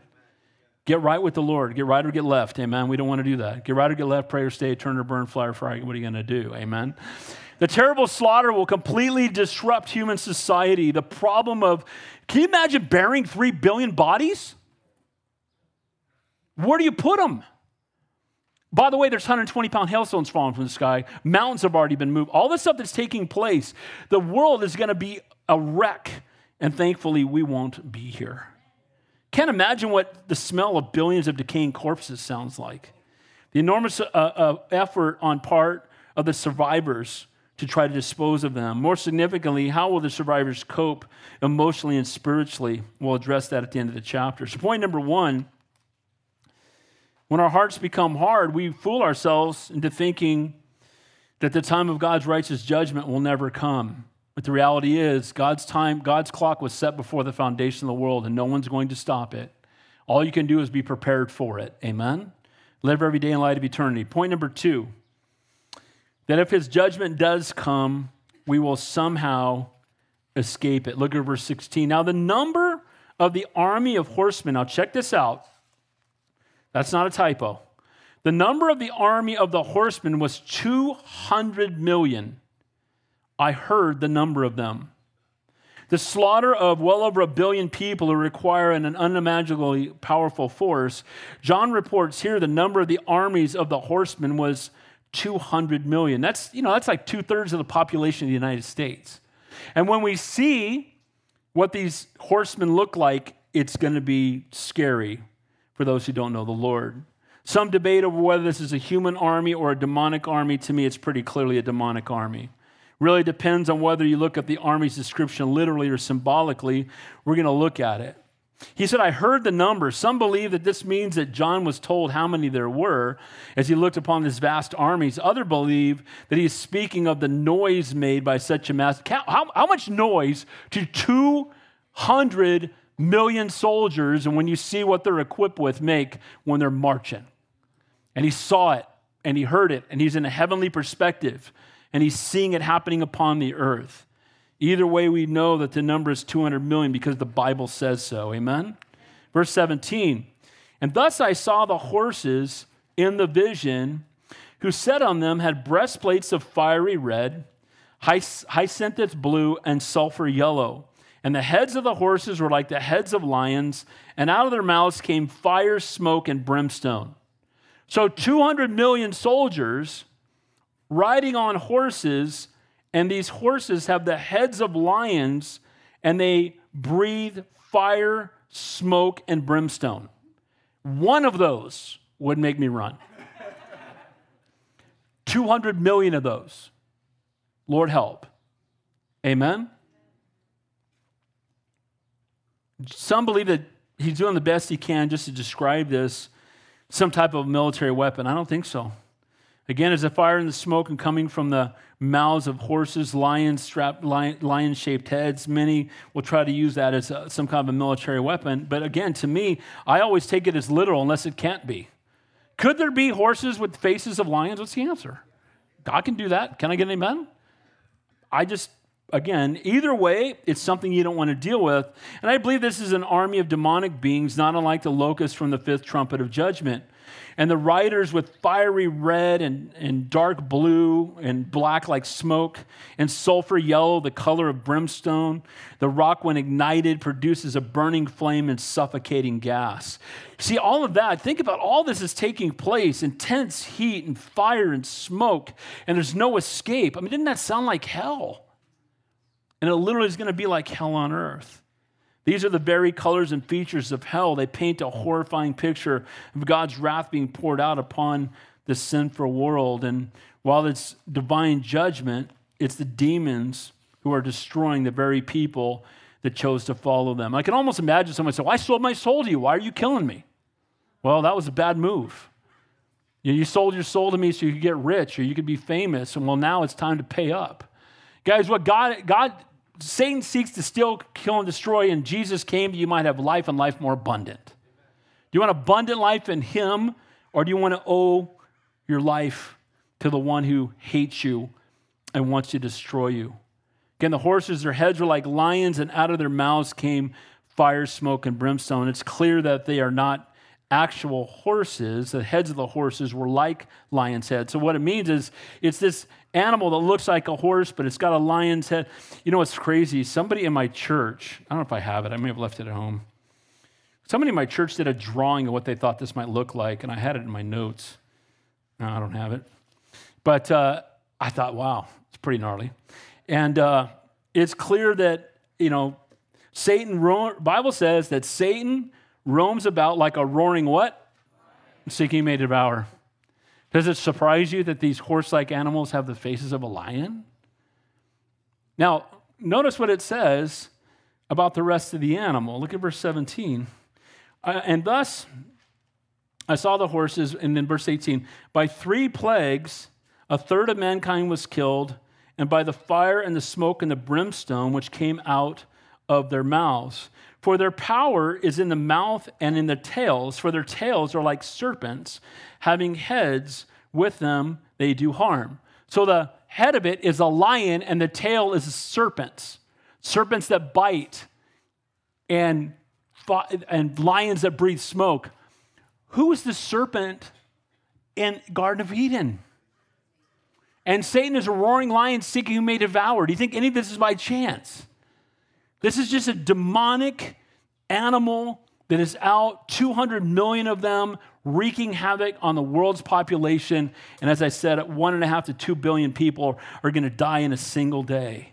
Get right with the Lord. Get right or get left. Amen. We don't want to do that. Get right or get left, pray or stay, turn or burn, fly or fry. What are you going to do? Amen. The terrible slaughter will completely disrupt human society. The problem of, can you imagine burying three billion bodies? Where do you put them? By the way, there's 120 pound hailstones falling from the sky. Mountains have already been moved. All this stuff that's taking place, the world is going to be a wreck. And thankfully, we won't be here. Can't imagine what the smell of billions of decaying corpses sounds like. The enormous uh, uh, effort on part of the survivors to try to dispose of them. More significantly, how will the survivors cope emotionally and spiritually? We'll address that at the end of the chapter. So, point number one when our hearts become hard, we fool ourselves into thinking that the time of God's righteous judgment will never come. But the reality is, God's time, God's clock was set before the foundation of the world, and no one's going to stop it. All you can do is be prepared for it. Amen? Live every day in light of eternity. Point number two that if his judgment does come, we will somehow escape it. Look at verse 16. Now, the number of the army of horsemen, now check this out. That's not a typo. The number of the army of the horsemen was 200 million. I heard the number of them. The slaughter of well over a billion people who require an unimaginably powerful force. John reports here the number of the armies of the horsemen was 200 million. That's, you know, that's like two thirds of the population of the United States. And when we see what these horsemen look like, it's going to be scary for those who don't know the Lord. Some debate over whether this is a human army or a demonic army. To me, it's pretty clearly a demonic army. Really depends on whether you look at the army's description literally or symbolically. We're going to look at it. He said, I heard the number. Some believe that this means that John was told how many there were as he looked upon this vast armies. Others believe that he's speaking of the noise made by such a mass. How, how much noise to 200 million soldiers, and when you see what they're equipped with, make when they're marching. And he saw it, and he heard it, and he's in a heavenly perspective, and he's seeing it happening upon the earth. Either way, we know that the number is 200 million because the Bible says so. Amen? Verse 17 And thus I saw the horses in the vision, who sat on them had breastplates of fiery red, hyacinth blue, and sulfur yellow and the heads of the horses were like the heads of lions, and out of their mouths came fire, smoke, and brimstone. So 200 million soldiers riding on horses, and these horses have the heads of lions, and they breathe fire, smoke, and brimstone. One of those would make me run. 200 million of those. Lord help. Amen? Some believe that he's doing the best he can just to describe this some type of military weapon. I don't think so. Again, as a fire and the smoke and coming from the mouths of horses, lions, strapped lion shaped heads. Many will try to use that as a, some kind of a military weapon. But again, to me, I always take it as literal unless it can't be. Could there be horses with faces of lions? What's the answer? God can do that. Can I get an amen? I just, again, either way, it's something you don't want to deal with. And I believe this is an army of demonic beings, not unlike the locusts from the fifth trumpet of judgment. And the riders with fiery red and, and dark blue and black like smoke and sulfur yellow, the color of brimstone. The rock, when ignited, produces a burning flame and suffocating gas. See, all of that, think about all this is taking place intense heat and fire and smoke, and there's no escape. I mean, didn't that sound like hell? And it literally is going to be like hell on earth. These are the very colors and features of hell. They paint a horrifying picture of God's wrath being poured out upon the sinful world. And while it's divine judgment, it's the demons who are destroying the very people that chose to follow them. I can almost imagine someone say, well, I sold my soul to you. Why are you killing me? Well, that was a bad move. You sold your soul to me so you could get rich or you could be famous. And well, now it's time to pay up. Guys, what God, God Satan seeks to steal, kill, and destroy, and Jesus came you might have life and life more abundant. Do you want abundant life in Him, or do you want to owe your life to the one who hates you and wants to destroy you? Again, the horses, their heads were like lions, and out of their mouths came fire, smoke, and brimstone. It's clear that they are not actual horses. The heads of the horses were like lion's heads. So, what it means is it's this animal that looks like a horse, but it's got a lion's head. You know what's crazy? Somebody in my church, I don't know if I have it, I may have left it at home. Somebody in my church did a drawing of what they thought this might look like, and I had it in my notes. No, I don't have it. But uh, I thought, wow, it's pretty gnarly. And uh, it's clear that, you know, Satan, Bible says that Satan roams about like a roaring what? Seeking may devour. Does it surprise you that these horse like animals have the faces of a lion? Now, notice what it says about the rest of the animal. Look at verse 17. Uh, and thus I saw the horses, and then verse 18 by three plagues, a third of mankind was killed, and by the fire and the smoke and the brimstone which came out of their mouths. For their power is in the mouth and in the tails, for their tails are like serpents, having heads with them they do harm. So the head of it is a lion, and the tail is serpents, serpents that bite, and, and lions that breathe smoke. Who is the serpent in Garden of Eden? And Satan is a roaring lion seeking who may devour. Do you think any of this is by chance? This is just a demonic animal that is out, 200 million of them, wreaking havoc on the world's population. And as I said, one and a half to two billion people are going to die in a single day.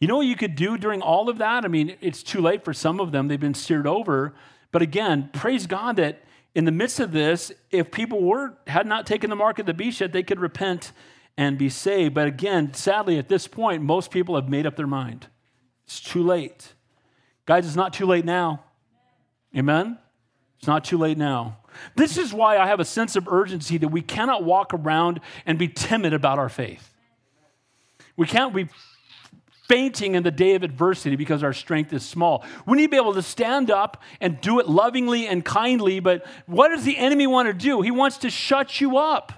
You know what you could do during all of that? I mean, it's too late for some of them, they've been steered over. But again, praise God that in the midst of this, if people were had not taken the mark of the beast yet, they could repent and be saved. But again, sadly, at this point, most people have made up their mind. It's too late. Guys, it's not too late now. Amen? It's not too late now. This is why I have a sense of urgency that we cannot walk around and be timid about our faith. We can't be fainting in the day of adversity because our strength is small. We need to be able to stand up and do it lovingly and kindly, but what does the enemy want to do? He wants to shut you up.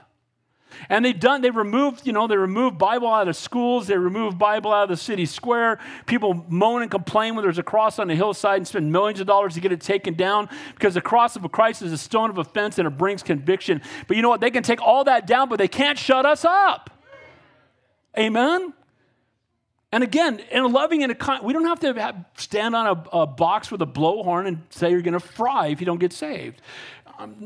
And they've done, they removed, you know, they removed Bible out of schools, they removed Bible out of the city square. People moan and complain when there's a cross on the hillside and spend millions of dollars to get it taken down because the cross of Christ is a stone of offense and it brings conviction. But you know what? They can take all that down, but they can't shut us up. Amen? And again, in a loving and a kind, we don't have to have, stand on a, a, box with a blowhorn and say you're going to fry if you don't get saved.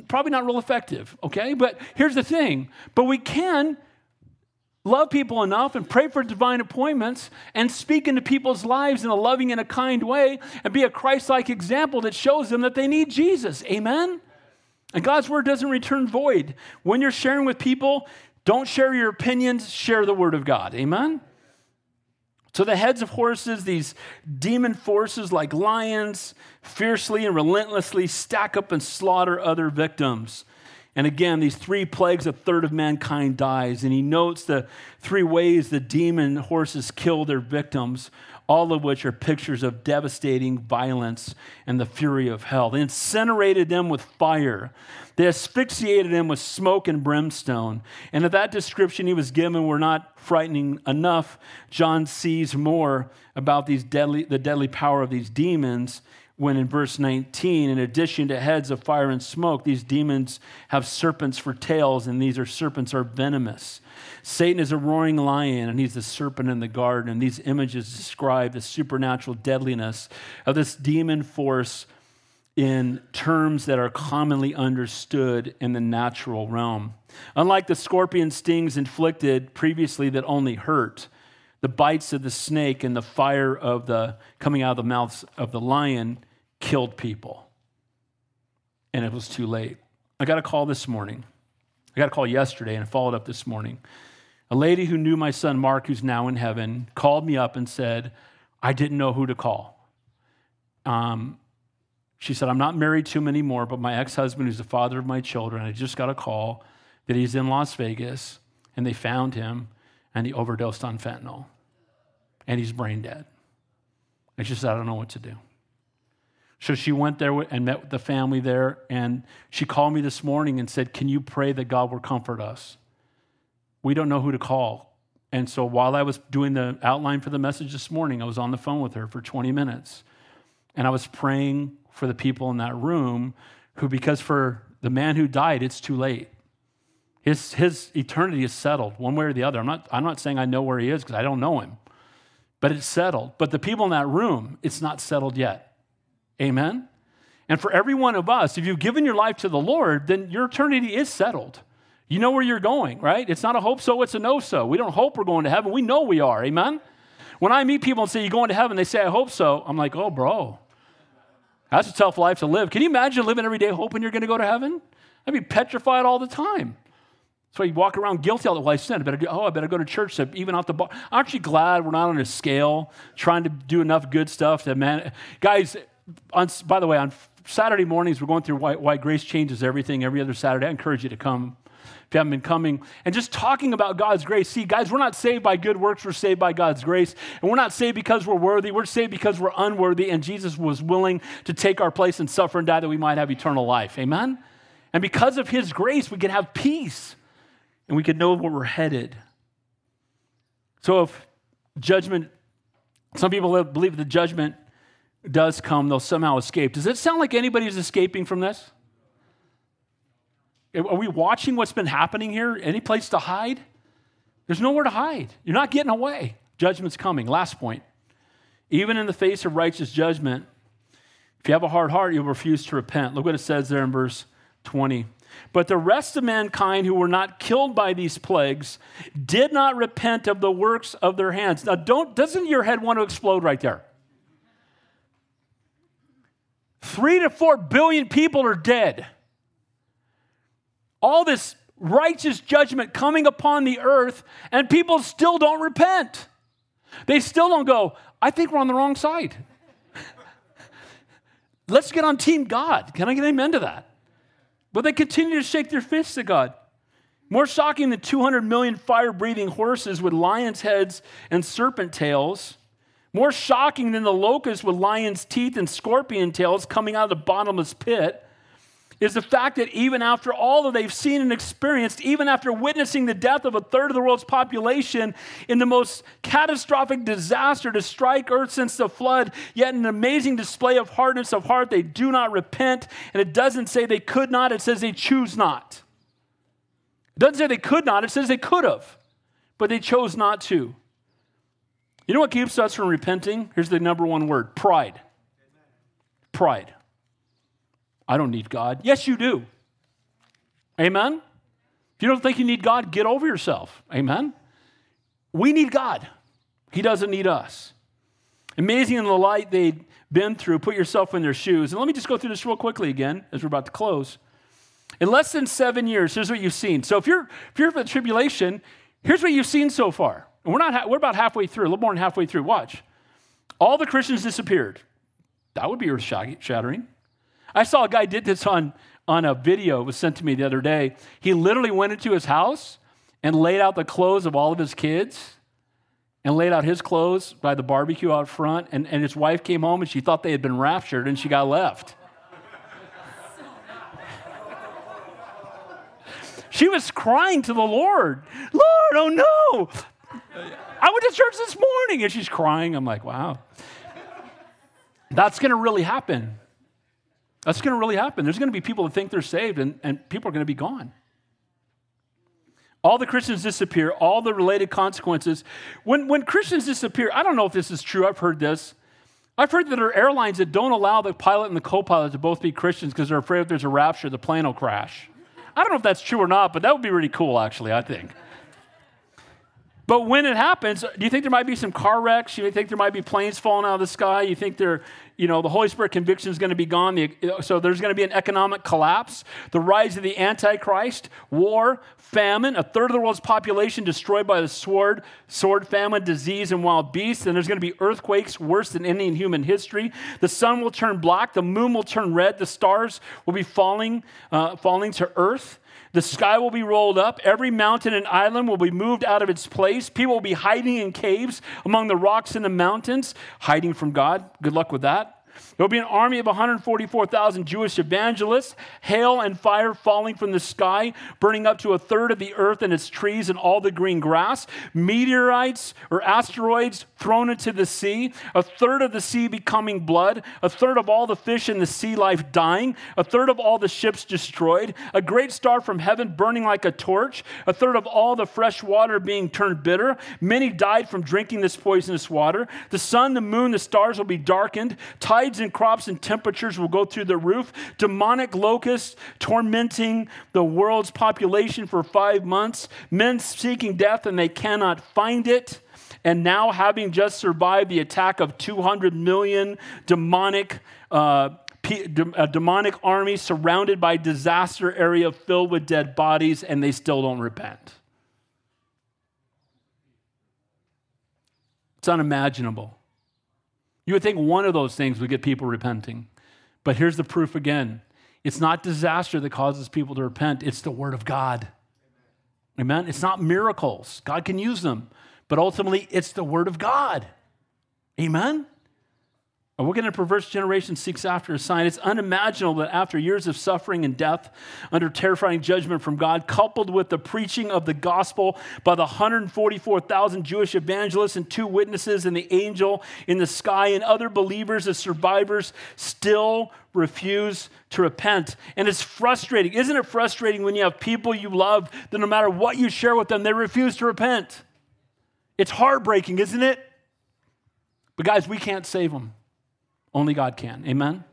Probably not real effective, okay? But here's the thing. But we can love people enough and pray for divine appointments and speak into people's lives in a loving and a kind way and be a Christ-like example that shows them that they need Jesus. Amen? And God's word doesn't return void. When you're sharing with people, don't share your opinions, share the word of God. Amen? So the heads of horses, these demon forces like lions, fiercely and relentlessly stack up and slaughter other victims. And again, these three plagues, a third of mankind dies. And he notes the three ways the demon horses kill their victims, all of which are pictures of devastating violence and the fury of hell. They incinerated them with fire, they asphyxiated them with smoke and brimstone. And if that description he was given were not frightening enough, John sees more about these deadly, the deadly power of these demons when in verse 19, in addition to heads of fire and smoke, these demons have serpents for tails, and these are serpents are venomous. Satan is a roaring lion, and he's the serpent in the garden. And these images describe the supernatural deadliness of this demon force in terms that are commonly understood in the natural realm. Unlike the scorpion stings inflicted previously that only hurt, the bites of the snake and the fire of the coming out of the mouths of the lion killed people. And it was too late. I got a call this morning. I got a call yesterday and followed up this morning. A lady who knew my son Mark, who's now in heaven, called me up and said, I didn't know who to call. Um, she said, I'm not married to him anymore, but my ex husband, who's the father of my children, I just got a call that he's in Las Vegas and they found him and he overdosed on fentanyl and he's brain dead. And she said, I don't know what to do. So she went there and met with the family there, and she called me this morning and said, Can you pray that God will comfort us? We don't know who to call. And so while I was doing the outline for the message this morning, I was on the phone with her for 20 minutes. And I was praying for the people in that room who, because for the man who died, it's too late. His, his eternity is settled one way or the other. I'm not, I'm not saying I know where he is because I don't know him, but it's settled. But the people in that room, it's not settled yet. Amen? And for every one of us, if you've given your life to the Lord, then your eternity is settled. You know where you're going, right? It's not a hope so, it's a no so. We don't hope we're going to heaven. We know we are. Amen? When I meet people and say, You're going to heaven, they say, I hope so. I'm like, Oh, bro, that's a tough life to live. Can you imagine living every day hoping you're going to go to heaven? I'd be petrified all the time. So you walk around guilty all the well, I sin. I better do, oh, I better go to church to even off the bar. I'm actually glad we're not on a scale trying to do enough good stuff to man. Guys, on, by the way, on Saturday mornings, we're going through why, why grace changes everything every other Saturday. I encourage you to come if you haven't been coming, and just talking about God's grace. See, guys, we're not saved by good works, we're saved by God's grace. And we're not saved because we're worthy, we're saved because we're unworthy, and Jesus was willing to take our place and suffer and die that we might have eternal life. Amen? And because of his grace, we can have peace and we can know where we're headed. So if judgment, some people believe the judgment does come, they'll somehow escape. Does it sound like anybody's escaping from this? Are we watching what's been happening here? Any place to hide? There's nowhere to hide. You're not getting away. Judgment's coming. Last point. Even in the face of righteous judgment, if you have a hard heart, you'll refuse to repent. Look what it says there in verse 20. But the rest of mankind who were not killed by these plagues did not repent of the works of their hands. Now, don't, doesn't your head want to explode right there? Three to four billion people are dead. All this righteous judgment coming upon the earth, and people still don't repent. They still don't go, I think we're on the wrong side. (laughs) Let's get on Team God. Can I get amen to that? But they continue to shake their fists at God. More shocking than 200 million fire breathing horses with lions' heads and serpent tails more shocking than the locust with lion's teeth and scorpion tails coming out of the bottomless pit is the fact that even after all that they've seen and experienced, even after witnessing the death of a third of the world's population in the most catastrophic disaster to strike earth since the flood, yet an amazing display of hardness of heart, they do not repent. And it doesn't say they could not, it says they choose not. It doesn't say they could not, it says they could have, but they chose not to. You know what keeps us from repenting? Here's the number one word pride. Pride. I don't need God. Yes, you do. Amen? If you don't think you need God, get over yourself. Amen? We need God, He doesn't need us. Amazing in the light they'd been through, put yourself in their shoes. And let me just go through this real quickly again as we're about to close. In less than seven years, here's what you've seen. So if you're if you're for the tribulation, here's what you've seen so far. And we're, not, we're about halfway through, a little more than halfway through. Watch. All the Christians disappeared. That would be earth shattering. I saw a guy did this on, on a video, it was sent to me the other day. He literally went into his house and laid out the clothes of all of his kids and laid out his clothes by the barbecue out front. And, and his wife came home and she thought they had been raptured and she got left. (laughs) she was crying to the Lord, Lord, oh no. I went to church this morning and she's crying. I'm like, wow. That's going to really happen. That's going to really happen. There's going to be people that think they're saved and, and people are going to be gone. All the Christians disappear, all the related consequences. When, when Christians disappear, I don't know if this is true, I've heard this. I've heard that there are airlines that don't allow the pilot and the co pilot to both be Christians because they're afraid if there's a rapture, the plane will crash. I don't know if that's true or not, but that would be really cool, actually, I think. But when it happens, do you think there might be some car wrecks? You think there might be planes falling out of the sky? You think there, you know, the Holy Spirit conviction is going to be gone. The, so there's going to be an economic collapse, the rise of the Antichrist, war, famine, a third of the world's population destroyed by the sword, sword, famine, disease, and wild beasts. And there's going to be earthquakes worse than any in human history. The sun will turn black, the moon will turn red, the stars will be falling, uh, falling to earth. The sky will be rolled up. Every mountain and island will be moved out of its place. People will be hiding in caves among the rocks in the mountains, hiding from God. Good luck with that. There will be an army of 144,000 Jewish evangelists, hail and fire falling from the sky, burning up to a third of the earth and its trees and all the green grass, meteorites or asteroids thrown into the sea, a third of the sea becoming blood, a third of all the fish in the sea life dying, a third of all the ships destroyed, a great star from heaven burning like a torch, a third of all the fresh water being turned bitter. Many died from drinking this poisonous water. The sun, the moon, the stars will be darkened. Tides and crops and temperatures will go through the roof. Demonic locusts tormenting the world's population for five months. Men seeking death and they cannot find it. And now, having just survived the attack of 200 million demonic. Uh, a demonic army surrounded by disaster area filled with dead bodies and they still don't repent it's unimaginable you would think one of those things would get people repenting. But here's the proof again it's not disaster that causes people to repent, it's the Word of God. Amen? It's not miracles. God can use them, but ultimately, it's the Word of God. Amen? A wicked and perverse generation seeks after a sign. It's unimaginable that after years of suffering and death, under terrifying judgment from God, coupled with the preaching of the gospel by the 144,000 Jewish evangelists and two witnesses and the angel in the sky and other believers as survivors, still refuse to repent. And it's frustrating. Isn't it frustrating when you have people you love that no matter what you share with them, they refuse to repent? It's heartbreaking, isn't it? But guys, we can't save them. Only God can. Amen?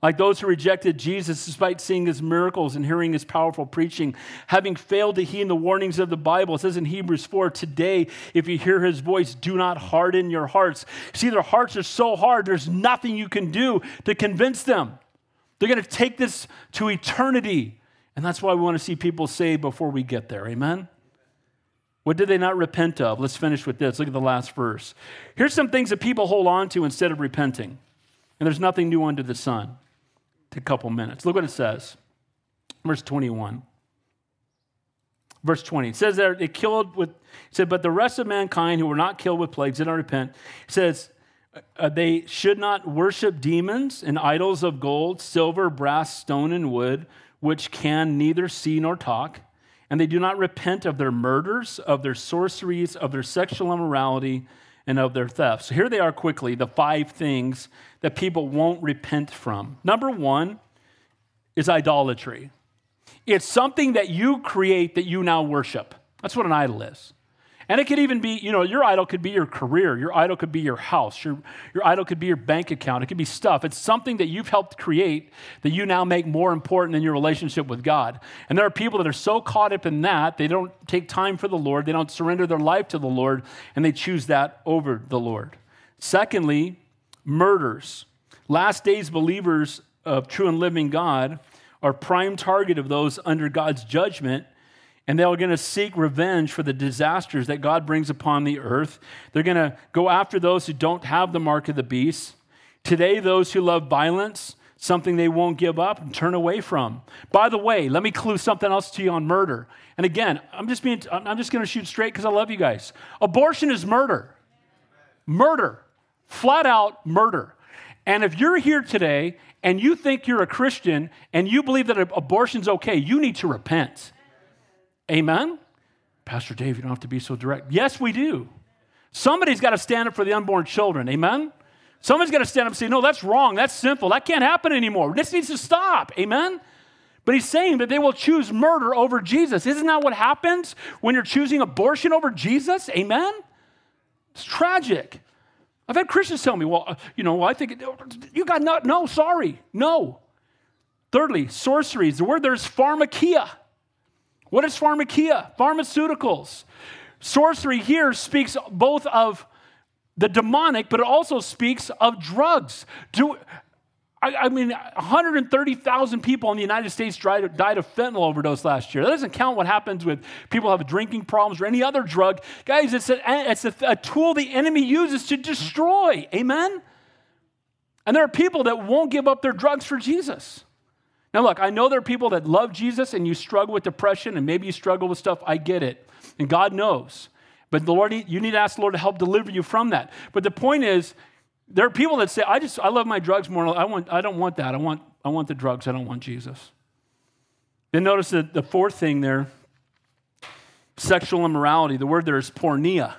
Like those who rejected Jesus despite seeing his miracles and hearing his powerful preaching, having failed to heed the warnings of the Bible. It says in Hebrews 4 today, if you hear his voice, do not harden your hearts. See, their hearts are so hard, there's nothing you can do to convince them. They're going to take this to eternity. And that's why we want to see people saved before we get there. Amen? What did they not repent of? Let's finish with this. Look at the last verse. Here's some things that people hold on to instead of repenting. And there's nothing new under the sun. Take a couple minutes. Look what it says. Verse 21. Verse 20. It says there they killed with, it said, but the rest of mankind who were not killed with plagues did not repent. It says, uh, they should not worship demons and idols of gold, silver, brass, stone, and wood, which can neither see nor talk. And they do not repent of their murders, of their sorceries, of their sexual immorality, and of their thefts. So here they are quickly the five things that people won't repent from. Number one is idolatry. It's something that you create that you now worship. That's what an idol is. And it could even be, you know, your idol could be your career, your idol could be your house, your, your idol could be your bank account, it could be stuff. It's something that you've helped create that you now make more important than your relationship with God. And there are people that are so caught up in that, they don't take time for the Lord, they don't surrender their life to the Lord, and they choose that over the Lord. Secondly, murders. Last days believers of true and living God are prime target of those under God's judgment and they're going to seek revenge for the disasters that God brings upon the earth. They're going to go after those who don't have the mark of the beast. Today, those who love violence, something they won't give up and turn away from. By the way, let me clue something else to you on murder. And again, I'm just being I'm just going to shoot straight cuz I love you guys. Abortion is murder. Murder. Flat out murder. And if you're here today and you think you're a Christian and you believe that abortion's okay, you need to repent. Amen? Pastor Dave, you don't have to be so direct. Yes, we do. Somebody's got to stand up for the unborn children. Amen? Somebody's got to stand up and say, no, that's wrong. That's sinful. That can't happen anymore. This needs to stop. Amen? But he's saying that they will choose murder over Jesus. Isn't that what happens when you're choosing abortion over Jesus? Amen? It's tragic. I've had Christians tell me, well, uh, you know, I think you got not, no, sorry, no. Thirdly, sorceries. The word there's pharmakia. What is pharmakia? Pharmaceuticals. Sorcery here speaks both of the demonic, but it also speaks of drugs. Do, I, I mean, 130,000 people in the United States died, of fentanyl overdose last year. That doesn't count what happens with people who have drinking problems or any other drug. Guys, it's, a, it's a, a tool the enemy uses to destroy. Amen? And there are people that won't give up their drugs for Jesus. Now, look, I know there are people that love Jesus and you struggle with depression and maybe you struggle with stuff. I get it. And God knows. But the Lord, you need to ask the Lord to help deliver you from that. But the point is, there are people that say, I just I love my drugs more. I want I don't want that. I want I want the drugs. I don't want Jesus. Then notice that the fourth thing there, sexual immorality. The word there is porneia,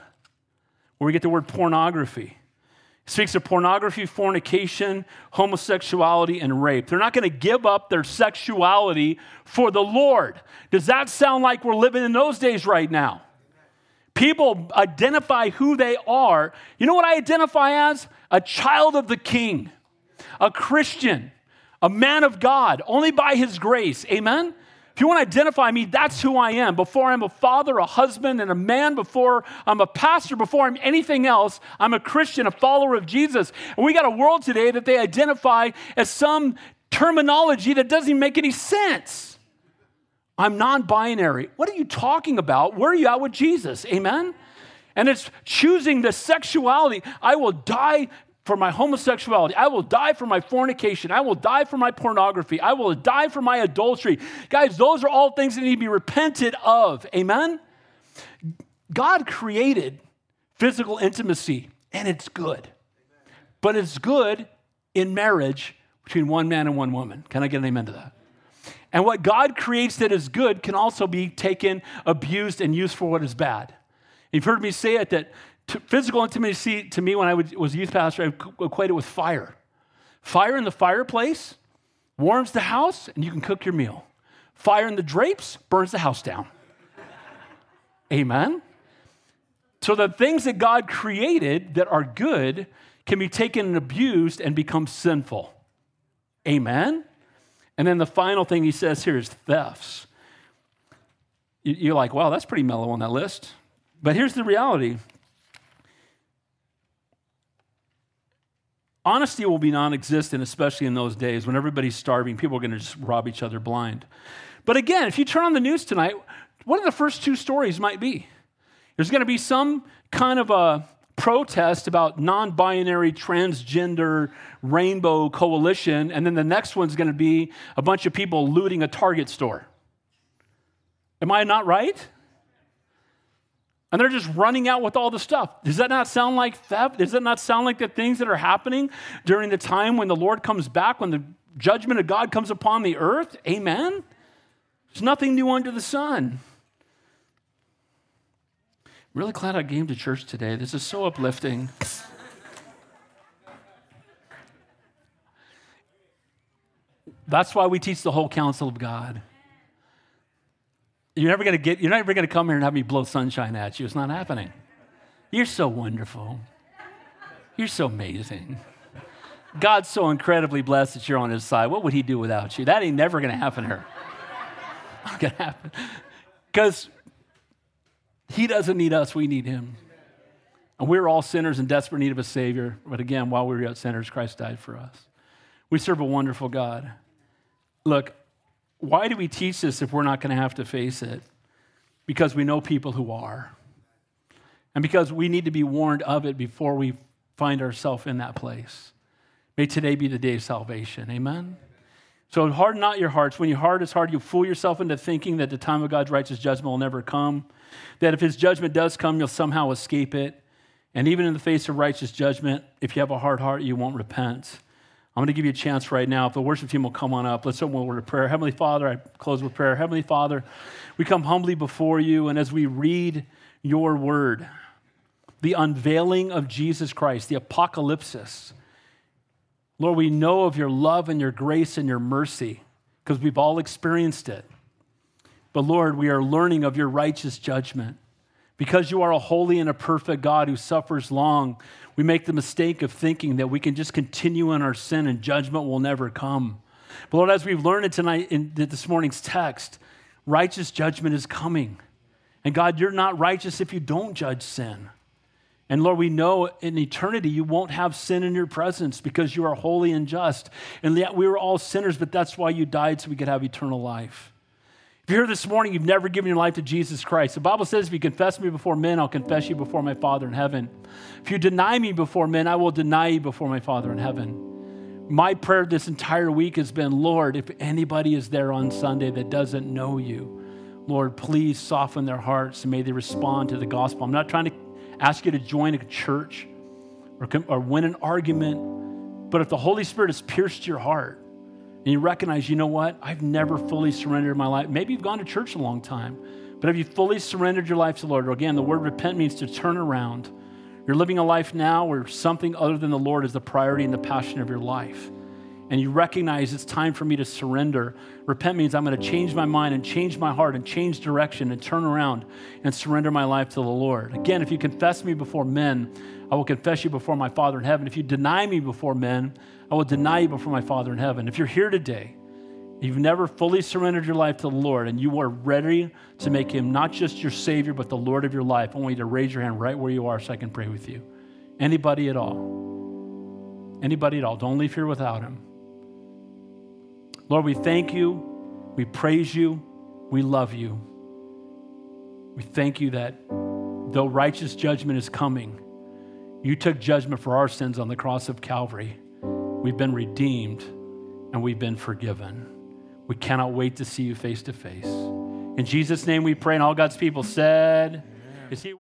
where we get the word pornography. It speaks of pornography, fornication, homosexuality, and rape. They're not going to give up their sexuality for the Lord. Does that sound like we're living in those days right now? People identify who they are. You know what I identify as? A child of the king, a Christian, a man of God, only by his grace. Amen? If you want to identify me, that's who I am. Before I'm a father, a husband, and a man, before I'm a pastor, before I'm anything else, I'm a Christian, a follower of Jesus. And we got a world today that they identify as some terminology that doesn't make any sense. I'm non binary. What are you talking about? Where are you at with Jesus? Amen? And it's choosing the sexuality. I will die for my homosexuality. I will die for my fornication. I will die for my pornography. I will die for my adultery. Guys, those are all things that need to be repented of. Amen? God created physical intimacy, and it's good. But it's good in marriage between one man and one woman. Can I get an amen to that? And what God creates that is good can also be taken, abused, and used for what is bad. You've heard me say it that physical intimacy to me when I was a youth pastor, I equate it with fire. Fire in the fireplace warms the house and you can cook your meal. Fire in the drapes burns the house down. (laughs) Amen? So the things that God created that are good can be taken and abused and become sinful. Amen? And then the final thing he says here is thefts. You're like, wow, that's pretty mellow on that list. But here's the reality Honesty will be non existent, especially in those days when everybody's starving. People are going to just rob each other blind. But again, if you turn on the news tonight, one of the first two stories might be? There's going to be some kind of a protest about non binary, transgender, rainbow coalition, and then the next one's going to be a bunch of people looting a Target store. Am I not right? And they're just running out with all the stuff. Does that not sound like theft? Does that not sound like the things that are happening during the time when the Lord comes back, when the judgment of God comes upon the earth? Amen? There's nothing new under the sun. Really glad I came to church today. This is so uplifting. That's why we teach the whole counsel of God. You're never to get, you're never to come here and have me blow sunshine at you. It's not happening. You're so wonderful. You're so amazing. God's so incredibly blessed that you're on his side. What would he do without you? That ain't never to happen here. (laughs) Not to happen. Because he doesn't need us, we need him. And we're all sinners in desperate need of a Savior. But again, while we were yet sinners, Christ died for us. We serve a wonderful God. Look, why do we teach this if we're not going to have to face it? Because we know people who are. And because we need to be warned of it before we find ourselves in that place. May today be the day of salvation. Amen. So harden not your hearts. When your heart is hard, you fool yourself into thinking that the time of God's righteous judgment will never come. That if his judgment does come, you'll somehow escape it. And even in the face of righteous judgment, if you have a hard heart, you won't repent. I'm going to give you a chance right now. If the worship team will come on up, let's open with a word of prayer. Heavenly Father, I close with prayer. Heavenly Father, we come humbly before you, and as we read your word, the unveiling of Jesus Christ, the apocalypse, Lord, we know of your love and your grace and your mercy because we've all experienced it. But Lord, we are learning of your righteous judgment. Because you are a holy and a perfect God who suffers long, we make the mistake of thinking that we can just continue in our sin and judgment will never come. But Lord, as we've learned it tonight in this morning's text, righteous judgment is coming. And God, you're not righteous if you don't judge sin. And Lord, we know in eternity you won't have sin in your presence because you are holy and just. And yet we were all sinners, but that's why you died so we could have eternal life. If you're here this morning, you've never given your life to Jesus Christ. The Bible says, if you confess me before men, I'll confess you before my Father in heaven. If you deny me before men, I will deny you before my Father in heaven. My prayer this entire week has been, Lord, if anybody is there on Sunday that doesn't know you, Lord, please soften their hearts and may they respond to the gospel. I'm not trying to ask you to join a church or, or win an argument, but if the Holy Spirit has pierced your heart, and you recognize, you know what? I've never fully surrendered my life. Maybe you've gone to church a long time, but have you fully surrendered your life to the Lord? Or again, the word repent means to turn around. You're living a life now where something other than the Lord is the priority and the passion of your life. And you recognize it's time for me to surrender. Repent means I'm going to change my mind and change my heart and change direction and turn around and surrender my life to the Lord. Again, if you confess me before men, I will confess you before my Father in heaven. If you deny me before men, I will deny you before my Father in heaven. If you're here today, you've never fully surrendered your life to the Lord, and you are ready to make Him not just your Savior, but the Lord of your life, I want you to raise your hand right where you are so I can pray with you. Anybody at all. Anybody at all. Don't leave here without Him. Lord, we thank you. We praise you. We love you. We thank you that though righteous judgment is coming, you took judgment for our sins on the cross of Calvary. We've been redeemed and we've been forgiven. We cannot wait to see you face to face. In Jesus' name we pray, and all God's people said, Is he